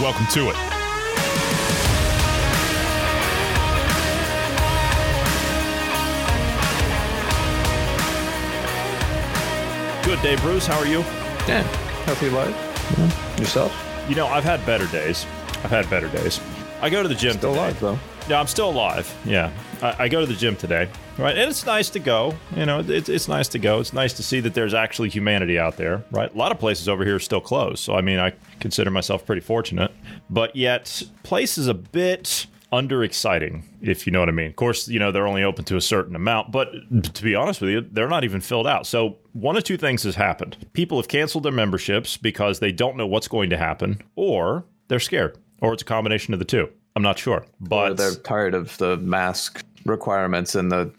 Welcome to it. Good day, Bruce. How are you? Yeah, healthy life. Yeah. Yourself? You know, I've had better days. I've had better days. I go to the gym Still today. alive though. Yeah, I'm still alive. Yeah, I, I go to the gym today, right? And it's nice to go. You know, it's it's nice to go. It's nice to see that there's actually humanity out there, right? A lot of places over here are still closed, so I mean, I consider myself pretty fortunate. But yet, place is a bit under exciting, if you know what I mean. Of course, you know they're only open to a certain amount, but to be honest with you, they're not even filled out. So one of two things has happened: people have canceled their memberships because they don't know what's going to happen, or they're scared, or it's a combination of the two. I'm not sure, Or but they're tired of the mask requirements and the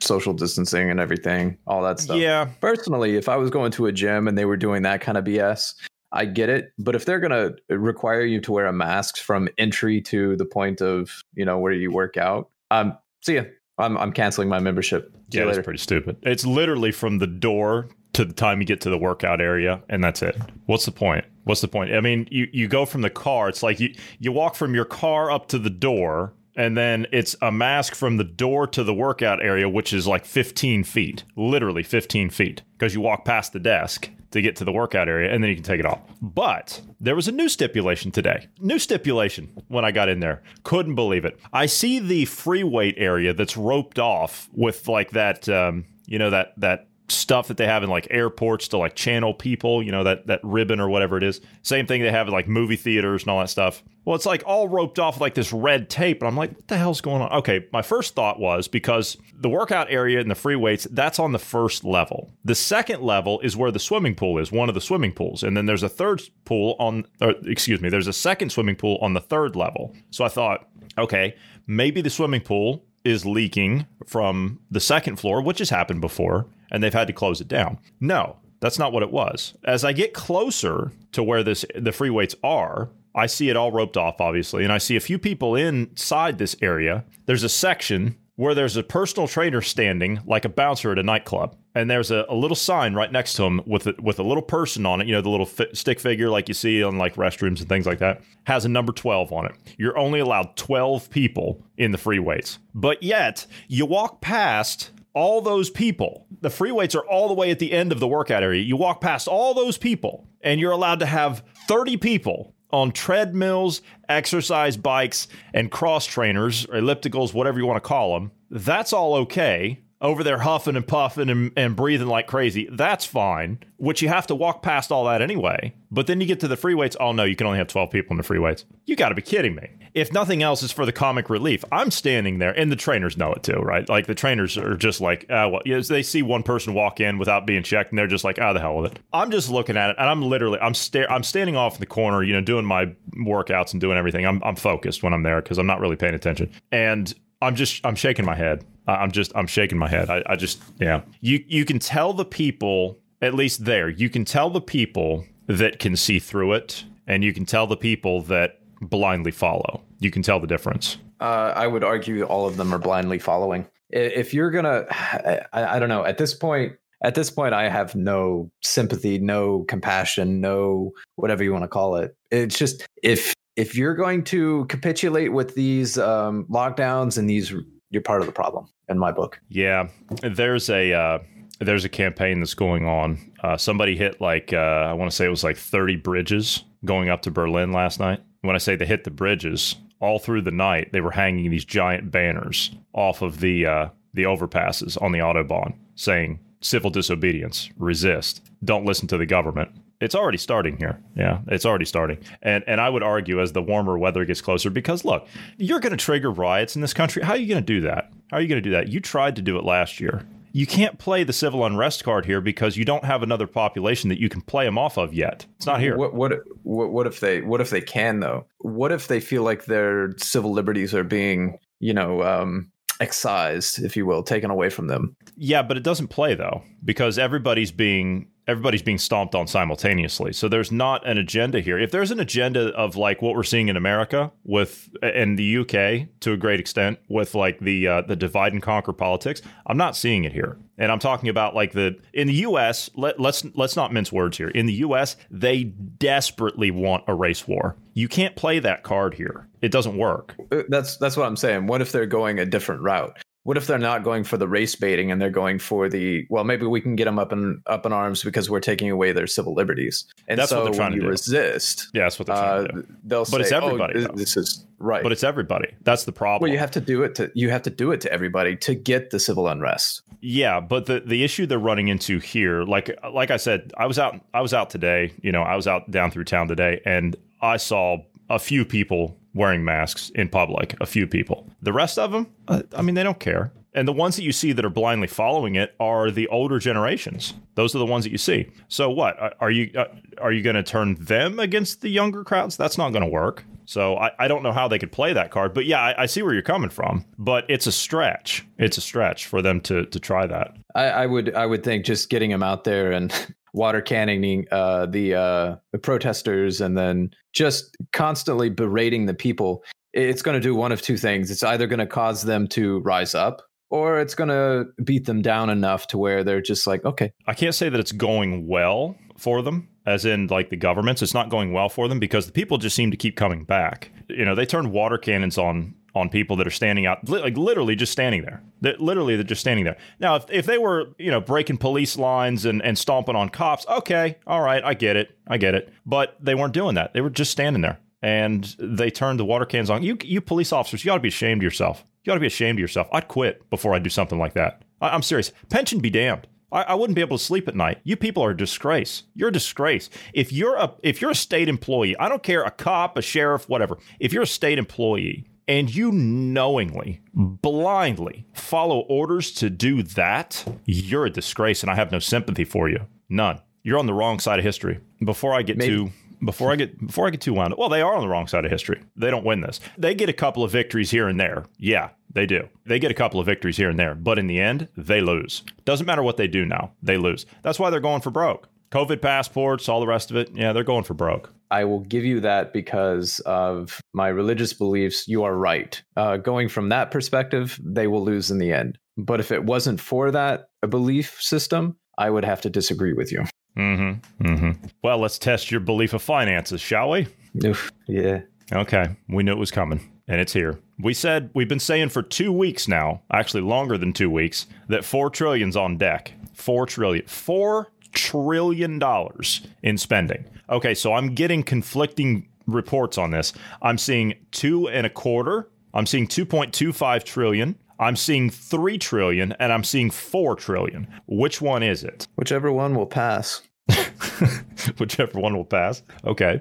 social distancing and everything, all that stuff. yeah, Personally, if I was going to a gym and they were doing that kind of BS, I get it. But if they're gonna require you to wear a mask from entry to the point of you know where you work out, um, see ya. I'm I'm canceling my membership. See yeah, that's pretty stupid. It's literally from the door to the time you get to the workout area, and that's it. What's the point? What's the point? I mean, you you go from the car. It's like you you walk from your car up to the door. And then it's a mask from the door to the workout area, which is like 15 feet, literally 15 feet, because you walk past the desk to get to the workout area and then you can take it off. But there was a new stipulation today. New stipulation when I got in there. Couldn't believe it. I see the free weight area that's roped off with like that, um, you know, that, that, stuff that they have in like airports to like channel people, you know, that that ribbon or whatever it is. Same thing they have in like movie theaters and all that stuff. Well, it's like all roped off like this red tape. And I'm like, what the hell's going on? Okay, my first thought was because the workout area and the free weights, that's on the first level. The second level is where the swimming pool is, one of the swimming pools. And then there's a third pool on, or excuse me, there's a second swimming pool on the third level. So I thought, okay, maybe the swimming pool is leaking from the second floor, which has happened before, and they've had to close it down. No, that's not what it was. As I get closer to where this the free weights are, I see it all roped off, obviously, and I see a few people inside this area. There's a section where there's a personal trainer standing like a bouncer at a nightclub. And there's a, a little sign right next to him with a, with a little person on it, you know, the little fi- stick figure like you see on like restrooms and things like that, has a number 12 on it. You're only allowed 12 people in the free weights. But yet, you walk past all those people. The free weights are all the way at the end of the workout area. You walk past all those people, and you're allowed to have 30 people on treadmills, exercise bikes, and cross trainers, ellipticals, whatever you want to call them. That's all okay. Over there huffing and puffing and, and breathing like crazy. That's fine, which you have to walk past all that anyway. But then you get to the free weights. Oh no, you can only have 12 people in the free weights. You got to be kidding me. If nothing else is for the comic relief, I'm standing there, and the trainers know it too, right? Like the trainers are just like, uh, well, yes, they see one person walk in without being checked, and they're just like, oh, the hell with it. I'm just looking at it, and I'm literally, I'm sta- I'm standing off in the corner, you know, doing my workouts and doing everything. I'm, I'm focused when I'm there because I'm not really paying attention, and I'm just, I'm shaking my head. I'm just, I'm shaking my head. I, I just, yeah. You, you can tell the people, at least there, you can tell the people that can see through it, and you can tell the people that blindly follow. You can tell the difference. Uh, I would argue all of them are blindly following. If you're gonna, I, I don't know. At this point, at this point, I have no sympathy, no compassion, no whatever you want to call it. It's just if if you're going to capitulate with these um, lockdowns and these, you're part of the problem in my book. Yeah, there's a uh, there's a campaign that's going on. Uh, somebody hit like uh, I want to say it was like 30 bridges going up to Berlin last night. When I say they hit the bridges, all through the night they were hanging these giant banners off of the uh, the overpasses on the autobahn saying "civil disobedience, resist, don't listen to the government." It's already starting here. Yeah, it's already starting. And and I would argue as the warmer weather gets closer, because look, you're going to trigger riots in this country. How are you going to do that? How are you going to do that? You tried to do it last year. you can't play the civil unrest card here because you don't have another population that you can play them off of yet. It's not here. What what what, what if they what if they can though? What if they feel like their civil liberties are being you know um, excised, if you will, taken away from them? Yeah, but it doesn't play though because everybody's being everybody's being stomped on simultaneously. So there's not an agenda here. If there's an agenda of like what we're seeing in America with and the UK to a great extent with like the uh, the divide and conquer politics, I'm not seeing it here. And I'm talking about like the in the US, let, let's let's not mince words here. In the US, they desperately want a race war. You can't play that card here. It doesn't work. Uh, That's that's what I'm saying. What if they're going a different route? What if they're not going for the race baiting and they're going for the well? Maybe we can get them up in up in arms because we're taking away their civil liberties. And That's what so they're trying to you do. resist, Yeah, that's what they're trying uh, to do. they'll But it's everybody, "Oh, this is right." But it's everybody. That's the problem. well, you have to do it to you have to do it to everybody to get the civil unrest. Yeah, but the the issue they're running into here, like like I said, I was out I was out today. You know, I was out down through town today, and I saw a few people wearing masks in public. A few people. The rest of them, uh, I mean, they don't care. And the ones that you see that are blindly following it are the older generations. Those are the ones that you see. So what Uh, are you uh, are you going to turn them against the younger crowds? That's not going to work. So I, I don't know how they could play that card. But yeah, I, I see where you're coming from. But it's a stretch. It's a stretch for them to to try that. I, I would I would think just getting them out there and water cannoning uh, the uh, the protesters and then just constantly berating the people. It's going to do one of two things. It's either going to cause them to rise up, or it's going to beat them down enough to where they're just like, okay, I can't say that it's going well for them, as in like the governments. It's not going well for them because the people just seem to keep coming back. You know, they turn water cannons on on people that are standing out, li- like literally just standing there. They're, literally, they're just standing there. Now, if, if they were, you know, breaking police lines and, and stomping on cops, okay, all right, I get it, I get it. But they weren't doing that. They were just standing there, and they turned the water cans on. You, you police officers, you ought to be ashamed of yourself. You ought to be ashamed of yourself. I'd quit before I do something like that. I, I'm serious. Pension be damned. I, I wouldn't be able to sleep at night. You people are a disgrace. You're a disgrace. If you're a if you're a state employee, I don't care a cop, a sheriff, whatever. If you're a state employee and you knowingly, blindly follow orders to do that, you're a disgrace, and I have no sympathy for you. None. You're on the wrong side of history. Before I get Maybe- to before I get before I get too wound up. Well, they are on the wrong side of history. They don't win this. They get a couple of victories here and there. Yeah, they do. They get a couple of victories here and there, but in the end, they lose. Doesn't matter what they do now. They lose. That's why they're going for broke. COVID passports, all the rest of it. Yeah, they're going for broke. I will give you that because of my religious beliefs. You are right. Uh, going from that perspective, they will lose in the end. But if it wasn't for that belief system, I would have to disagree with you. Mm-hmm. Mm-hmm. Well, let's test your belief of finances, shall we? Oof, yeah. Okay, we knew it was coming, and it's here. We said we've been saying for two weeks now, actually longer than two weeks, that four trillion's on deck. Four trillion, four trillion dollars in spending. Okay, so I'm getting conflicting reports on this. I'm seeing two and a quarter. I'm seeing 2.25 trillion. I'm seeing three trillion, and I'm seeing four trillion. Which one is it? Whichever one will pass. whichever one will pass. Okay.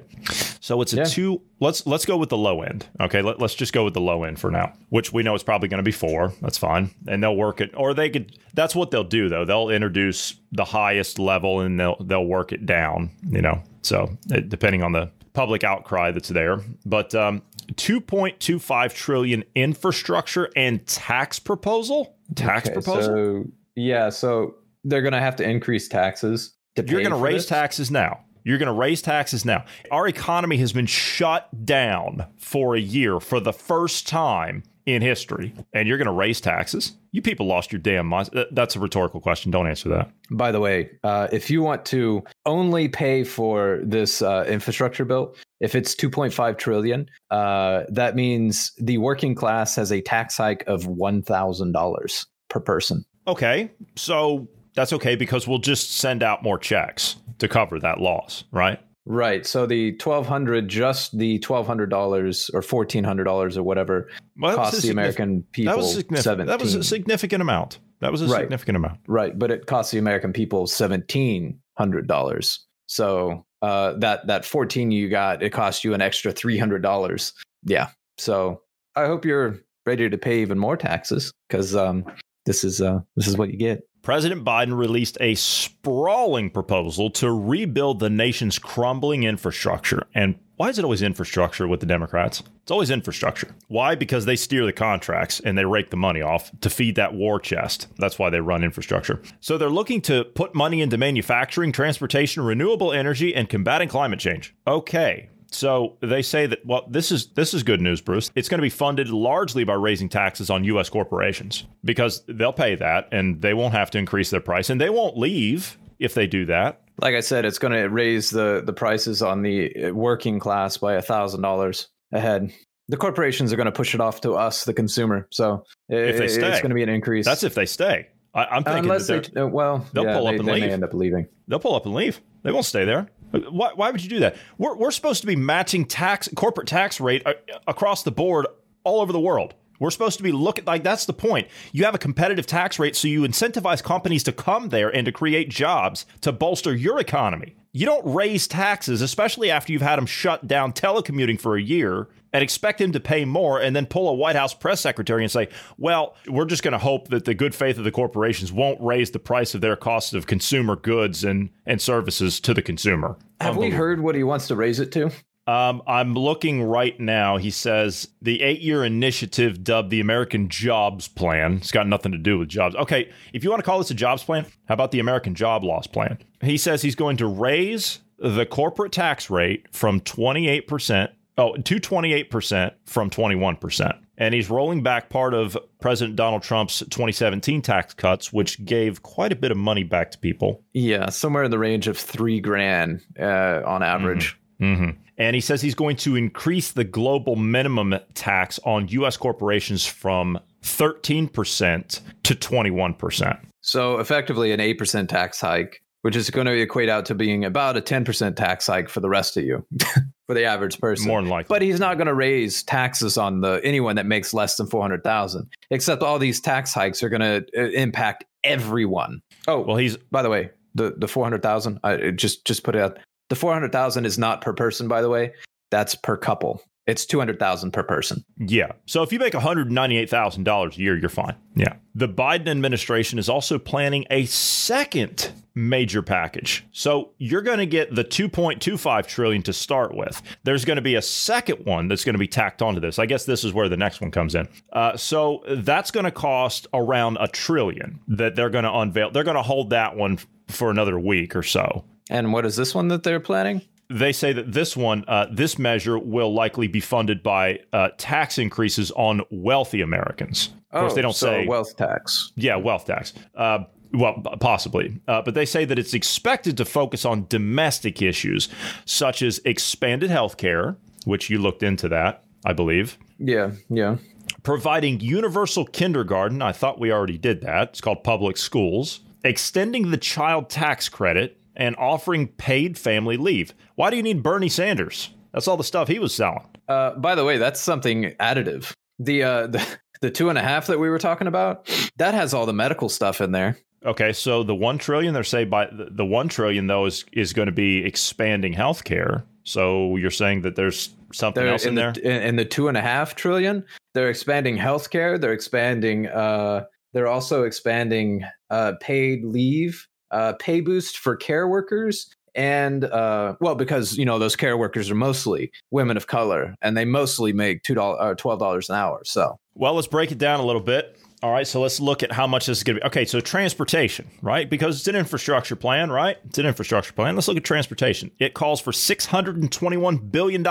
So it's a Yeah. two. Let's let's go with the low end. Okay. Let, let's just go with the low end for now, which we know is probably going to be four. That's fine, and they'll work it, or they could. That's what they'll do though. They'll introduce the highest level and they'll they'll work it down. You know. So it, depending on the public outcry that's there, but um, 2.25 trillion infrastructure and tax proposal. Tax Okay, proposal. So, yeah, so they're going to have to increase taxes. You're going to raise this? taxes now. You're going to raise taxes now. Our economy has been shut down for a year for the first time in history, and you're going to raise taxes. You people lost your damn minds. That's a rhetorical question. Don't answer that. By the way, uh, if you want to only pay for this uh, infrastructure bill, if it's 2.5 trillion, uh, that means the working class has a tax hike of $1,000 per person. Okay, so that's okay because we'll just send out more checks to cover that loss, right? Right. So the 1200 just the $1,200 or $1,400 or whatever Well, that was costs a the signif- American people That was, a significant, 17. that was a significant amount. That was a Right. significant amount. Right, but it cost the American people seventeen hundred dollars. So uh, that that fourteen you got, it cost you an extra three hundred dollars. Yeah. So I hope you're ready to pay even more taxes because um, this is uh, this is what you get. President Biden released a sprawling proposal to rebuild the nation's crumbling infrastructure. And why is it always infrastructure with the Democrats? It's always infrastructure. Why? Because they steer the contracts and they rake the money off to feed that war chest. That's why they run infrastructure. So they're looking to put money into manufacturing, transportation, renewable energy, and combating climate change. Okay, so they say that well, this is this is good news, Bruce. It's going to be funded largely by raising taxes on U.S. corporations because they'll pay that and they won't have to increase their price and they won't leave if they do that. Like I said, it's going to raise the the prices on the working class by a thousand dollars a head. The corporations are going to push it off to us, the consumer. So if they stay, it's going to be an increase. That's if they stay. I, am thinking unless they uh, well, they'll yeah, pull they, up and they leave. end up leaving. They'll pull up and leave. They won't stay there. Why, why would you do that? We're, we're supposed to be matching tax corporate tax rate uh, across the board all over the world. We're supposed to be looking like that's the point. You have a competitive tax rate, so you incentivize companies to come there and to create jobs to bolster your economy. You don't raise taxes, especially after you've had them shut down telecommuting for a year and expect him to pay more and then pull a White House press secretary and say, well, we're just going to hope that the good faith of the corporations won't raise the price of their cost of consumer goods and, and services to the consumer. Have we heard what he wants to raise it to? Um, I'm looking right now. He says the eight year initiative dubbed the American Jobs Plan. It's got nothing to do with jobs. Okay, if you want to call this a jobs plan, how about the American Job Loss Plan? He says he's going to raise the corporate tax rate from 28%, oh, to 28% from 21%. And he's rolling back part of President Donald Trump's 2017 tax cuts, which gave quite a bit of money back to people. Yeah, somewhere in the range of three grand uh, on average. Mm-hmm. And he says he's going to increase the global minimum tax on U.S. corporations from 13% to 21%. So effectively, an 8% tax hike, which is going to equate out to being about a 10% tax hike for the rest of you, for the average person. More than likely. But he's not going to raise taxes on the anyone that makes less than 400,000. Except all these tax hikes are going to uh, impact everyone. Oh, well, he's by the way, the the 400,000, I just just put it out. The 400,000 is not per person by the way. That's per couple. It's 200,000 per person. Yeah. So if you make $198,000 a year, you're fine. Yeah. The Biden administration is also planning a second major package. So you're going to get the 2.25 trillion to start with. There's going to be a second one that's going to be tacked onto this. I guess this is where the next one comes in. Uh, so that's going to cost around a trillion that they're going to unveil. They're going to hold that one for another week or so. And what is this one that they're planning? they say that this one, uh, this measure will likely be funded by uh, tax increases on wealthy Americans. Of course, Oh, they don't so say wealth tax. yeah, wealth tax. Uh, well, possibly, uh, but they say that it's expected to focus on domestic issues such as expanded health care, which you looked into that, I believe. Yeah, yeah. Providing universal kindergarten. I thought we already did that. It's called public schools. Extending the child tax credit and offering paid family leave. Why do you need Bernie Sanders? That's all the stuff he was selling. Uh, by the way, that's something additive. The uh, the the two and a half that we were talking about that has all the medical stuff in there. Okay, so the one trillion they're saying by the, one trillion though is is going to be expanding healthcare. So you're saying that there's something They're else in, in there? the in, in the two and a half trillion. They're expanding healthcare. They're expanding. Uh, they're also expanding uh, paid leave, uh, pay boost for care workers, and uh, well, because you know those care workers are mostly women of color, and they mostly make two dollars or twelve dollars an hour. So Well, let's break it down a little bit. All right, so let's look at how much this is going to be. Okay, so transportation, right? Because it's an infrastructure plan, right? It's an infrastructure plan. Let's look at transportation. It calls for $621 billion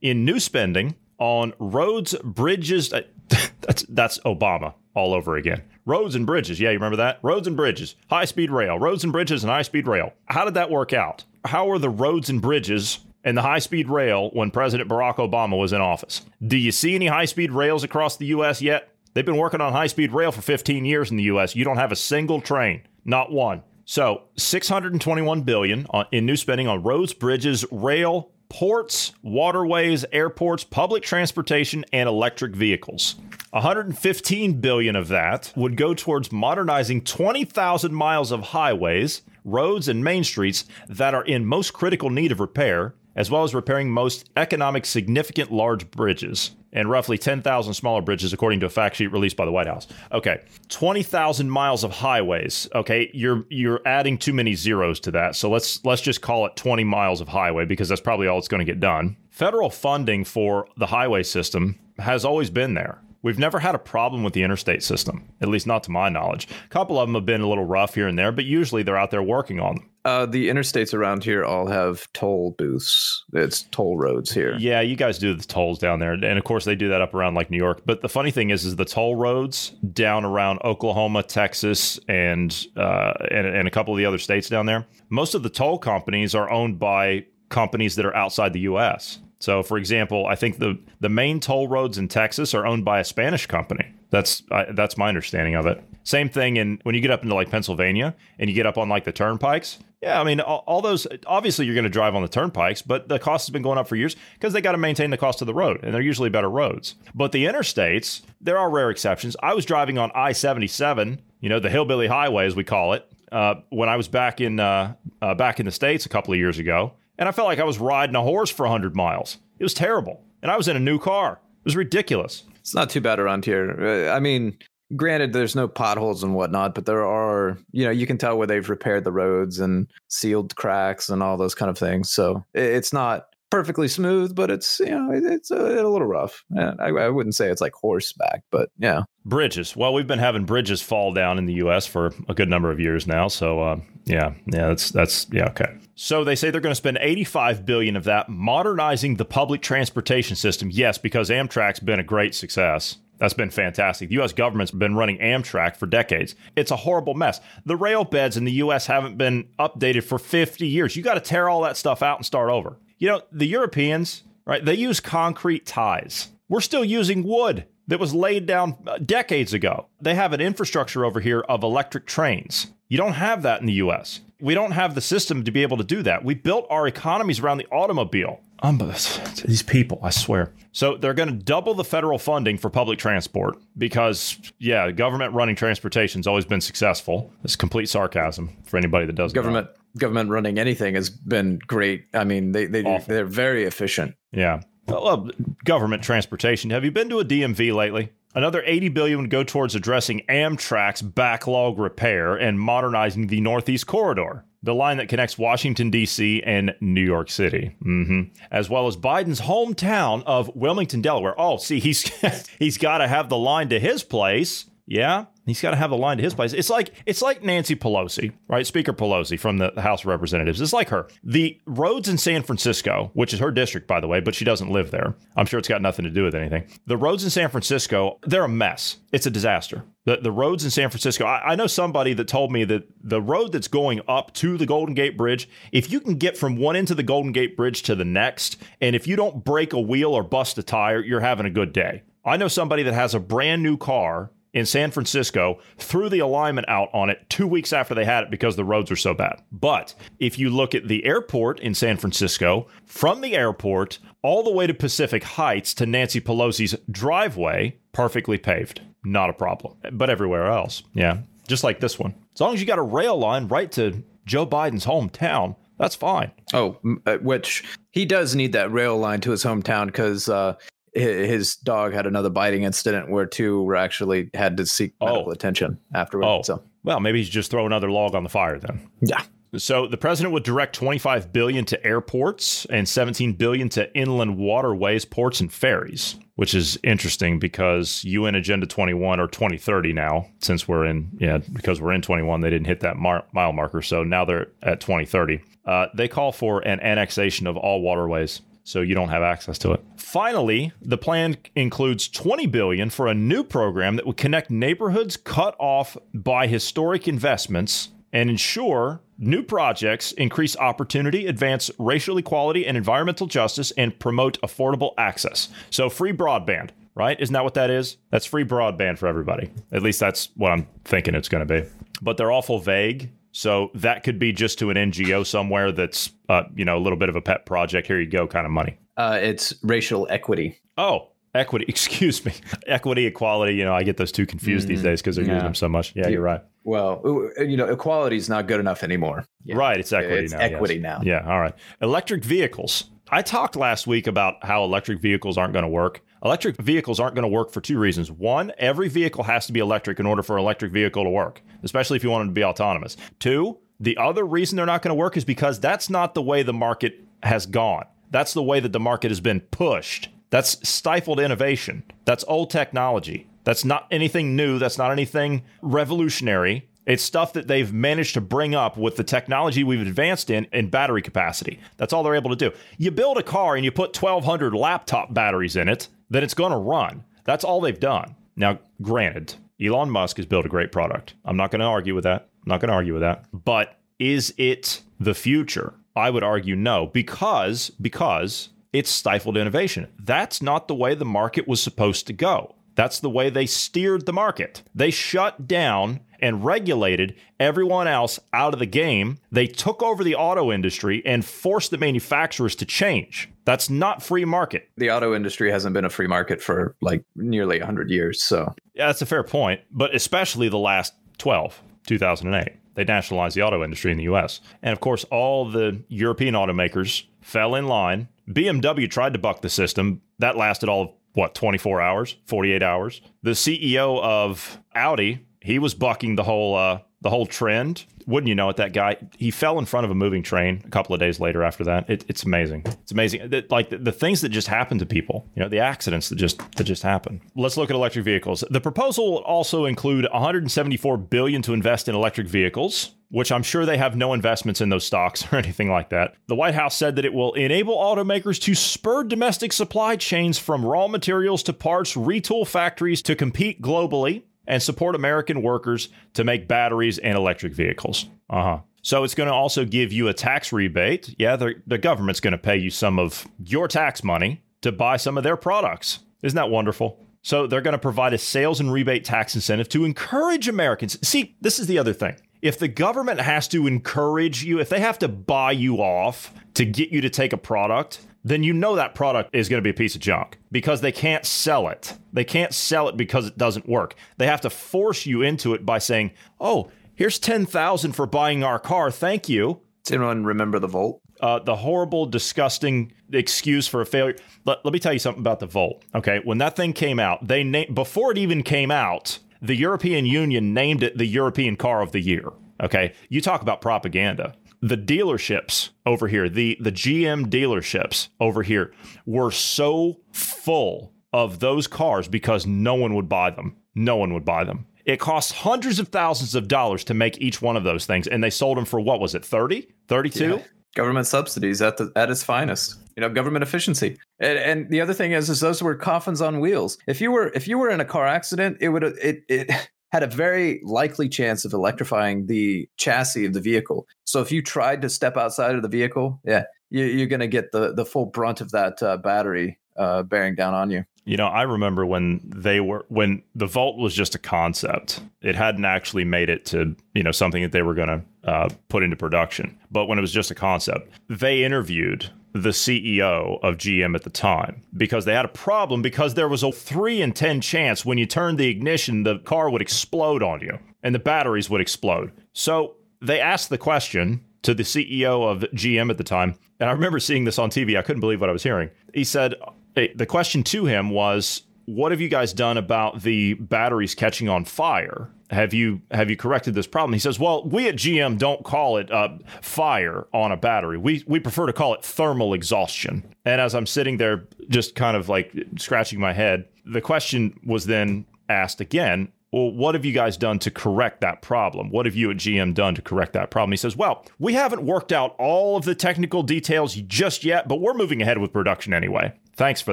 in new spending on roads, bridges. uh, That's that's Obama all over again. Roads and bridges. Yeah, you remember that? Roads and bridges, high speed rail, roads and bridges, and high speed rail. How did that work out? How are the roads and bridges and the high speed rail when President Barack Obama was in office? Do you see any high speed rails across the U.S. yet? They've been working on high speed rail for 15 years in the U.S. You don't have a single train, not one. So 621 billion in new spending on roads, bridges, rail, ports, waterways, airports, public transportation, and electric vehicles. 115 billion of that would go towards modernizing 20,000 miles of highways, roads, and main streets that are in most critical need of repair, as well as repairing most economic significant large bridges and roughly 10,000 smaller bridges, according to a fact sheet released by the White House. Okay, 20,000 miles of highways. Okay, you're you're adding too many zeros to that, so let's let's just call it 20 miles of highway because that's probably all it's going to get done. Federal funding for the highway system has always been there. We've never had a problem with the interstate system, at least not to my knowledge. A couple of them have been a little rough here and there, but usually they're out there working on them. Uh, the interstates around here all have toll booths. It's toll roads here. Yeah, you guys do the tolls down there, and of course they do that up around like New York. But the funny thing is, is the toll roads down around Oklahoma, Texas, and uh, and, and a couple of the other states down there. Most of the toll companies are owned by companies that are outside the U.S. So, for example, I think the the main toll roads in Texas are owned by a Spanish company. That's uh, that's my understanding of it. Same thing in when you get up into like Pennsylvania and you get up on like the turnpikes. Yeah, I mean all, all those. Obviously, you're going to drive on the turnpikes, but the cost has been going up for years because they got to maintain the cost of the road, and they're usually better roads. But the interstates, there are rare exceptions. I was driving on I-77, you know, the hillbilly highway as we call it, uh, when I was back in uh, uh, back in the states a couple of years ago, and I felt like I was riding a horse for 100 miles. It was terrible, and I was in a new car. It was ridiculous. It's not too bad around here. Uh, I mean, granted, there's no potholes and whatnot, but there are, you know, you can tell where they've repaired the roads and sealed cracks and all those kind of things. So it's not perfectly smooth, but it's, you know, it's a, a little rough. And I, I wouldn't say it's like horseback, but yeah. Bridges. Well, we've been having bridges fall down in the U.S. for a good number of years now. So, uh, yeah, yeah, that's that's yeah, okay. So they say they're going to spend 85 billion of that modernizing the public transportation system. Yes, because Amtrak's been a great success. That's been fantastic. The U.S. government's been running Amtrak for decades. It's a horrible mess. The rail beds in the U.S. haven't been updated for 50 years. You got to tear all that stuff out and start over. You know, the Europeans, right? They use concrete ties. We're still using wood that was laid down uh, decades ago. They have an infrastructure over here of electric trains. You don't have that in the US. We don't have the system to be able to do that. We built our economies around the automobile. Um, these people, I swear. So they're going to double the federal funding for public transport because, yeah, government running transportation transportation's always been successful. It's complete sarcasm for anybody that doesn't. Government know. government running anything has been great. I mean, they they do, they're very efficient. Yeah, well, government transportation. Have you been to a DMV lately? Another 80 billion would go towards addressing Amtrak's backlog repair and modernizing the Northeast Corridor, the line that connects Washington D.C. and New York City, mm-hmm. as well as Biden's hometown of Wilmington, Delaware. Oh, see, he's he's got to have the line to his place. Yeah, He's got to have a line to his place. It's like it's like Nancy Pelosi, right? Speaker Pelosi from the House of Representatives. It's like her. The roads in San Francisco, which is her district, by the way, but she doesn't live there. I'm sure it's got nothing to do with anything. The roads in San Francisco, they're a mess. It's a disaster. The, the roads in San Francisco, I, I know somebody that told me that the road that's going up to the Golden Gate Bridge, if you can get from one end of the Golden Gate Bridge to the next, and if you don't break a wheel or bust a tire, you're having a good day. I know somebody that has a brand new car in San Francisco threw the alignment out on it two weeks after they had it because the roads were so bad. But if you look at the airport in San Francisco, from the airport all the way to Pacific Heights to Nancy Pelosi's driveway, perfectly paved. Not a problem. But everywhere else, yeah, just like this one. As long as you got a rail line right to Joe Biden's hometown, that's fine. Oh, uh, which he does need that rail line to his hometown because uh, his dog had another biting incident where two were actually had to seek medical oh. attention afterwards. Oh. So well, maybe he's just throw another log on the fire then. Yeah. So the president would direct 25 billion to airports and 17 billion to inland waterways, ports and ferries, which is interesting because UN Agenda 21 or 2030 now, since we're in yeah, because we're in 21, they didn't hit that mar- mile marker, so now they're at 2030. Uh, they call for an annexation of all waterways so you don't have access to it. Finally, the plan includes 20 billion for a new program that would connect neighborhoods cut off by historic investments and ensure new projects increase opportunity, advance racial equality and environmental justice and promote affordable access. So free broadband, right? Isn't that what that is? That's free broadband for everybody. At least that's what I'm thinking it's going to be. But they're awful vague so that could be just to an NGO somewhere that's, uh, you know, a little bit of a pet project. Here you go, kind of money. Uh, it's racial equity. Oh, equity. Excuse me, equity, equality. You know, I get those two confused mm-hmm. these days because they're yeah. using them so much. Yeah, you're right. Well, you know, equality is not good enough anymore. Yeah. Right, it's equity it's now. Equity yes. now. Yeah, all right. Electric vehicles I talked last week about how electric vehicles aren't going to work. Electric vehicles aren't going to work for two reasons. One, every vehicle has to be electric in order for an electric vehicle to work, especially if you want them to be autonomous. Two, the other reason they're not going to work is because that's not the way the market has gone. That's the way that the market has been pushed. That's stifled innovation. That's old technology. That's not anything new. That's not anything revolutionary. It's stuff that they've managed to bring up with the technology we've advanced in in battery capacity. That's all they're able to do. You build a car and you put 1,200 laptop batteries in it, then it's going to run. That's all they've done. Now, granted, Elon Musk has built a great product. I'm not going to argue with that. I'm not going to argue with that. But is it the future? I would argue no, because because it's stifled innovation. That's not the way the market was supposed to go. That's the way they steered the market. They shut down and regulated everyone else out of the game. They took over the auto industry and forced the manufacturers to change. That's not free market. The auto industry hasn't been a free market for like nearly 100 years. So, yeah, that's a fair point, but especially the last 12, 2008. They nationalized the auto industry in the US. And of course, all the European automakers fell in line. BMW tried to buck the system. That lasted all of what 24 hours 48 hours the ceo of audi he was bucking the whole uh, the whole trend. Wouldn't you know it? That guy he fell in front of a moving train a couple of days later. After that, it, it's amazing. It's amazing. like the, the, things that just happen to people. You know, the accidents that just that just happen. Let's look at electric vehicles. The proposal will also include 174 billion to invest in electric vehicles which I'm sure they have no investments in those stocks or anything like that. The White House said that it will enable automakers to spur domestic supply chains from raw materials to parts, retool factories to compete globally and support American workers to make batteries and electric vehicles. Uh huh. So it's going to also give you a tax rebate. Yeah, the, the government's going to pay you some of your tax money to buy some of their products. Isn't that wonderful? So they're going to provide a sales and rebate tax incentive to encourage Americans. See, this is the other thing. If the government has to encourage you, if they have to buy you off to get you to take a product, then you know that product is going to be a piece of junk because they can't sell it. They can't sell it because it doesn't work. They have to force you into it by saying, "Oh, here's 10,000 for buying our car. Thank you." Does anyone remember the Volt? Uh, the horrible, disgusting excuse for a failure. Let, let me tell you something about the Volt. Okay, when that thing came out, they na- before it even came out, the European Union named it the European Car of the Year. Okay, you talk about propaganda the dealerships over here, the the GM dealerships over here were so full of those cars because no one would buy them. No one would buy them. It costs hundreds of thousands of dollars to make each one of those things and they sold them for what was it? 30? 32? Yeah. Government subsidies at the at its finest. You know, government efficiency. And, and the other thing is is those were coffins on wheels. If you were if you were in a car accident, it would it it had a very likely chance of electrifying the chassis of the vehicle. So if you tried to step outside of the vehicle, yeah, you, are going to get the the full brunt of that uh, battery uh, bearing down on you. You know, I remember when they were when the Volt was just a concept. It hadn't actually made it to you know something that they were going to uh, put into production. But when it was just a concept, they interviewed the CEO of GM at the time because they had a problem because there was a 3 in 10 chance when you turned the ignition the car would explode on you and the batteries would explode. So they asked the question to the CEO of GM at the time and I remember seeing this on TV. I couldn't believe what I was hearing. He said eh, the question to him was what have you guys done about the batteries catching on fire? Have you have you corrected this problem? He says, "Well, we at GM don't call it uh, fire on a battery. We we prefer to call it thermal exhaustion." And as I'm sitting there, just kind of like scratching my head, the question was then asked again. Well, what have you guys done to correct that problem? What have you at GM done to correct that problem? He says, Well, we haven't worked out all of the technical details just yet, but we're moving ahead with production anyway. Thanks for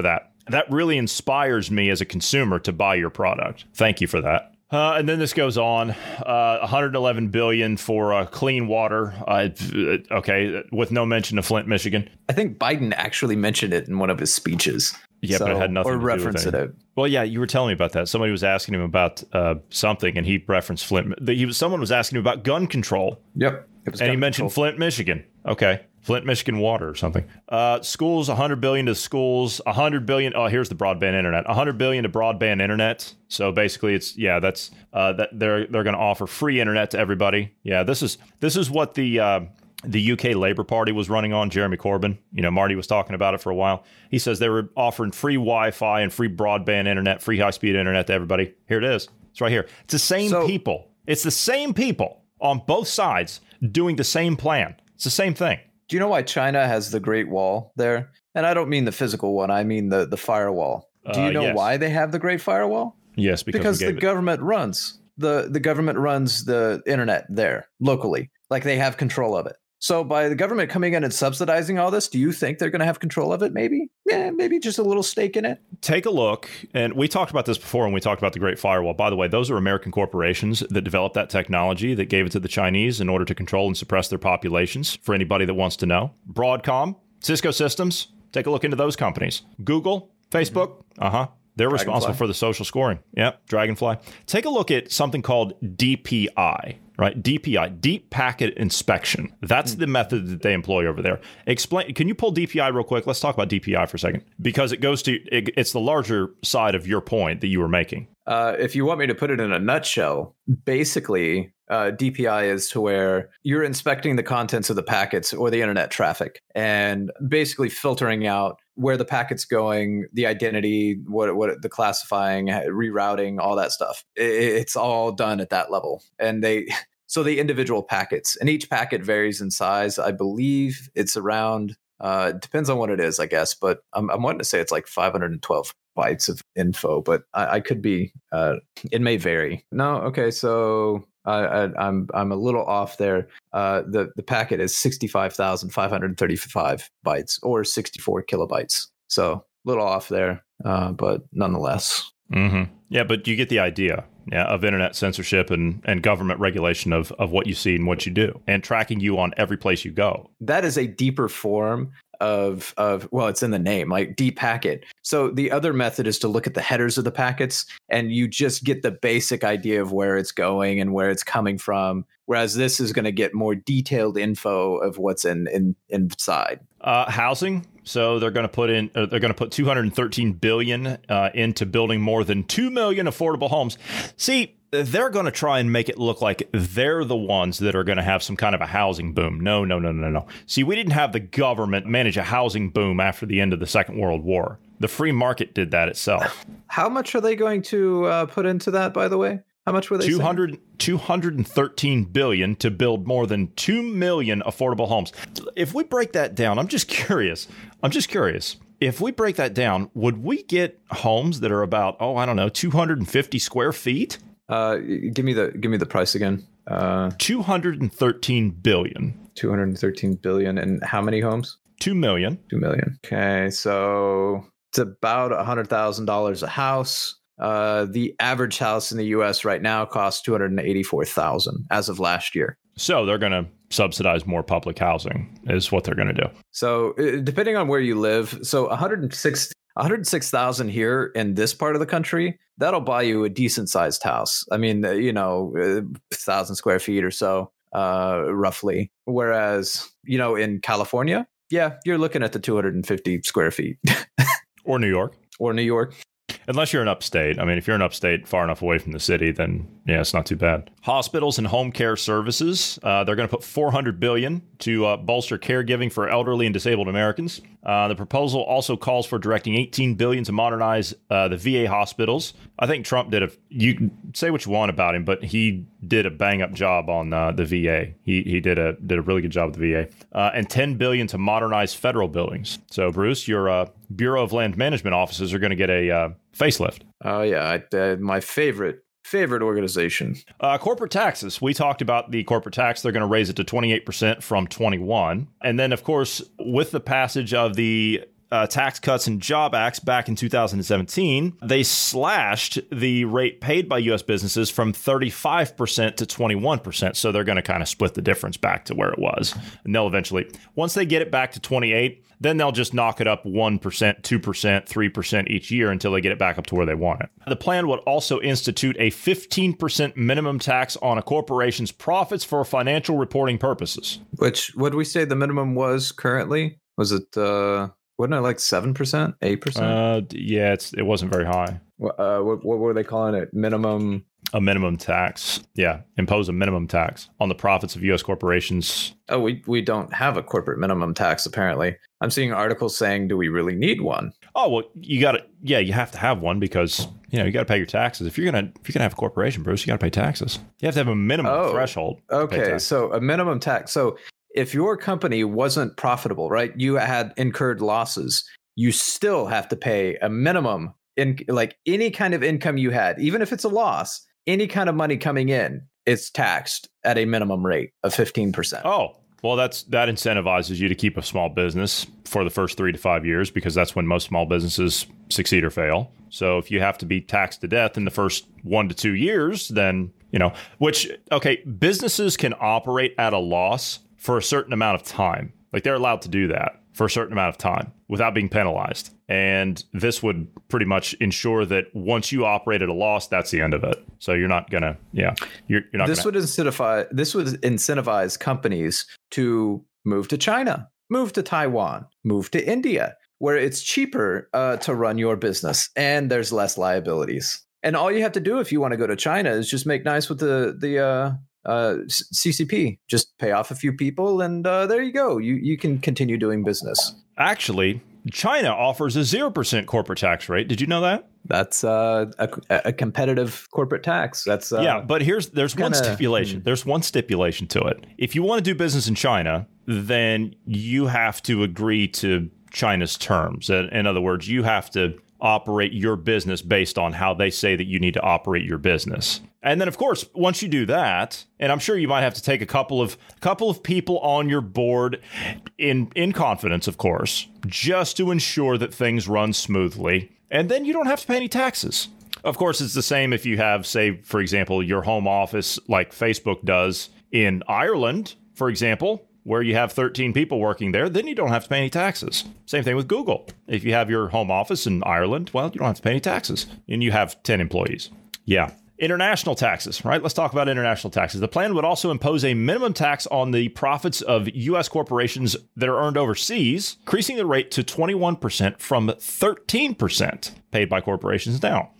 that. That really inspires me as a consumer to buy your product. Thank you for that. Uh, and then this goes on, uh, 111 billion for uh, clean water. Uh, okay, with no mention of Flint, Michigan. I think Biden actually mentioned it in one of his speeches. Yeah, so, but it had nothing or to reference do with it. Well, yeah, you were telling me about that. Somebody was asking him about uh, something, and he referenced Flint. He was someone was asking him about gun control. Yep, and he mentioned control. Flint, Michigan. Okay, Flint, Michigan water or something. Uh, schools, 100 billion to schools, 100 billion. Oh, here's the broadband internet. 100 billion to broadband internet. So basically, it's yeah, that's uh, that they're they're going to offer free internet to everybody. Yeah, this is this is what the uh, the UK Labour Party was running on, Jeremy Corbyn. You know, Marty was talking about it for a while. He says they were offering free Wi Fi and free broadband internet, free high speed internet to everybody. Here it is. It's right here. It's the same So- people. It's the same people on both sides doing the same plan. It's the same thing. Do you know why China has the Great Wall there? And I don't mean the physical one. I mean the the firewall. Do you Uh, know yes. why they have the Great Firewall? Yes, because, Because the it- government runs the the government runs the internet there locally. Like they have control of it. So by the government coming in and subsidizing all this, do you think they're going to have control of it? Maybe, yeah, maybe just a little stake in it. take a look and we talked about this before when we talked about the great firewall. By the way those are american corporations that developed that technology that gave it to the chinese in order to control and suppress their populations for anybody that wants to know. Broadcom cisco systems take a look into those companies. Google facebook uh-huh they're responsible for the social scoring. Yep dragonfly. Take a look at something called dpi right? Dpi deep packet inspection. That's the method that they employ over there. Explain can you pull dpi real quick? Let's talk about dpi for a second because it goes to it, it's the larger side of your point that you were making. Uh, if you want me to put it in a nutshell, basically, uh, DPI is to where you're inspecting the contents of the packets or the internet traffic and basically filtering out where the packet's going, the identity, what what the classifying, rerouting, all that stuff. I- I- it's all done at that level, and they. So the individual packets, and each packet varies in size. I believe it's around. Uh, depends on what it is, I guess, but I'm, I'm wanting to say it's like 512 bytes of info, but I, I could be. Uh, it may vary. No, okay, so I, I, I'm I'm a little off there. Uh, the the packet is sixty five thousand five hundred thirty five bytes or sixty four kilobytes. So a little off there, uh, but nonetheless. mm-hmm. yeah but you get the idea yeah, of internet censorship and, and government regulation of, of what you see and what you do and tracking you on every place you go. That is a deeper form of of well it's in the name like deep packet so the other method is to look at the headers of the packets and you just get the basic idea of where it's going and where it's coming from whereas this is going to get more detailed info of what's in, in inside. Uh, housing. So they're going to put in. Uh, they're going to put 213 billion uh, into building more than two million affordable homes. See, they're going to try and make it look like they're the ones that are going to have some kind of a housing boom. No, no, no, no, no. See, we didn't have the government manage a housing boom after the end of the Second World War. The free market did that itself. how much are they going to uh, put into that by the way how much were they saying? 200, 213 billion to build more than 2 million affordable homes. If we break that down, I'm just curious. I'm just curious. If we break that down, would we get homes that are about, oh, I don't know, 250 square feet? uh, give me the give me the price again uh, 213 billion. 213 billion and how many homes 2 million. Two million. Okay, so it's about a hundred thousand dollars a house. Uh, the average house in the U.S. right now costs two hundred and eighty-four thousand as of last year. So they're going to subsidize more public housing, is what they're going to do. So uh, depending on where you live, so one hundred and six. 106,000 here in this part of the country, that'll buy you a decent sized house. I mean, uh, you know, thousand square feet or so, uh, roughly. Whereas, you know, in California, yeah, you're looking at the 250 square feet Or New York. or New York. Unless you're in upstate. I mean, if you're in upstate far enough away from the city, then yeah, it's not too bad. Hospitals and home care services. Uh, they're going to put 400 billion to uh, bolster caregiving for elderly and disabled Americans. Uh, the proposal also calls for directing 18 billion to modernize uh, the VA hospitals. I think Trump did a. You say what you want about him, but he did a bang up job on uh, the VA. He he did a did a really good job with the VA. Uh, and 10 billion to modernize federal buildings. So Bruce, your uh, Bureau of Land Management offices are going to get a uh, facelift. Oh yeah, I, uh, my favorite favorite organization. Uh, corporate taxes. We talked about the corporate tax. They're going to raise it to 28% from 21. And then, of course, with the passage of the uh, Tax Cuts and Job Acts back in 2017, they slashed the rate paid by U.S. businesses from 35% to 21%. So they're going to kind of split the difference back to where it was. And they'll eventually, once they get it back to 28, then they'll just knock it up 1%, 2%, 3% each year until they get it back up to where they want it. The plan would also institute a 15% minimum tax on a corporation's profits for financial reporting purposes. Which what do we say the minimum was currently? Was it uh wasn't it like seven percent, eight percent? Uh, yeah, it's, it wasn't very high. Uh, what, what were they calling it? Minimum. A minimum tax. Yeah. Impose a minimum tax on the profits of U.S. corporations. Oh, we, we don't have a corporate minimum tax, apparently. I'm seeing articles saying, do we really need one? Oh, well, you got to, yeah, you have to have one because, you know, you got to pay your taxes. If you're going to, if you're to have a corporation, Bruce, you got to pay taxes. You have to have a minimum Oh, threshold. Okay, so a minimum tax. So if your company wasn't profitable, right, you had incurred losses, you still have to pay a minimum in like any kind of income you had, even if it's a loss, any kind of money coming in, it's taxed at a minimum rate of 15%. Oh, well, that's that incentivizes you to keep a small business for the first three to five years because that's when most small businesses succeed or fail. So if you have to be taxed to death in the first one to two years, then you know which okay, businesses can operate at a loss for a certain amount of time. Like they're allowed to do that for a certain amount of time without being penalized. And this would pretty much ensure that once you operate at a loss, that's the end of it. So you're not gonna, yeah, you're, you're not this gonna. would incentivize this would incentivize companies to move to China, move to Taiwan, move to India, where it's cheaper uh, to run your business and there's less liabilities. And all you have to do if you want to go to China is just make nice with the the uh, uh, CCP. Just pay off a few people, and uh, there you go. You you can continue doing business. Actually, China offers a 0% corporate tax rate. Did you know that? That's uh, a, a competitive corporate tax. That's uh, yeah, but here's there's one kinda- stipulation. There's one stipulation to it. If you want to do business in China, then you have to agree to China's terms. In other words, you have to operate your business based on how they say that you need to operate your business. And then of course, once you do that, and I'm sure you might have to take a couple of couple of people on your board in in confidence, of course, just to ensure that things run smoothly. And then you don't have to pay any taxes. Of course, it's the same if you have, say, for example, your home office like Facebook does in Ireland, for example, where you have 13 people working there, then you don't have to pay any taxes. Same thing with Google. If you have your home office in Ireland, well, you don't have to pay any taxes and you have 10 employees. Yeah. International taxes, right? Let's talk about international taxes. The plan would also impose a minimum tax on the profits of U.S. corporations that are earned overseas, increasing the rate to 21% from 13% paid by corporations now.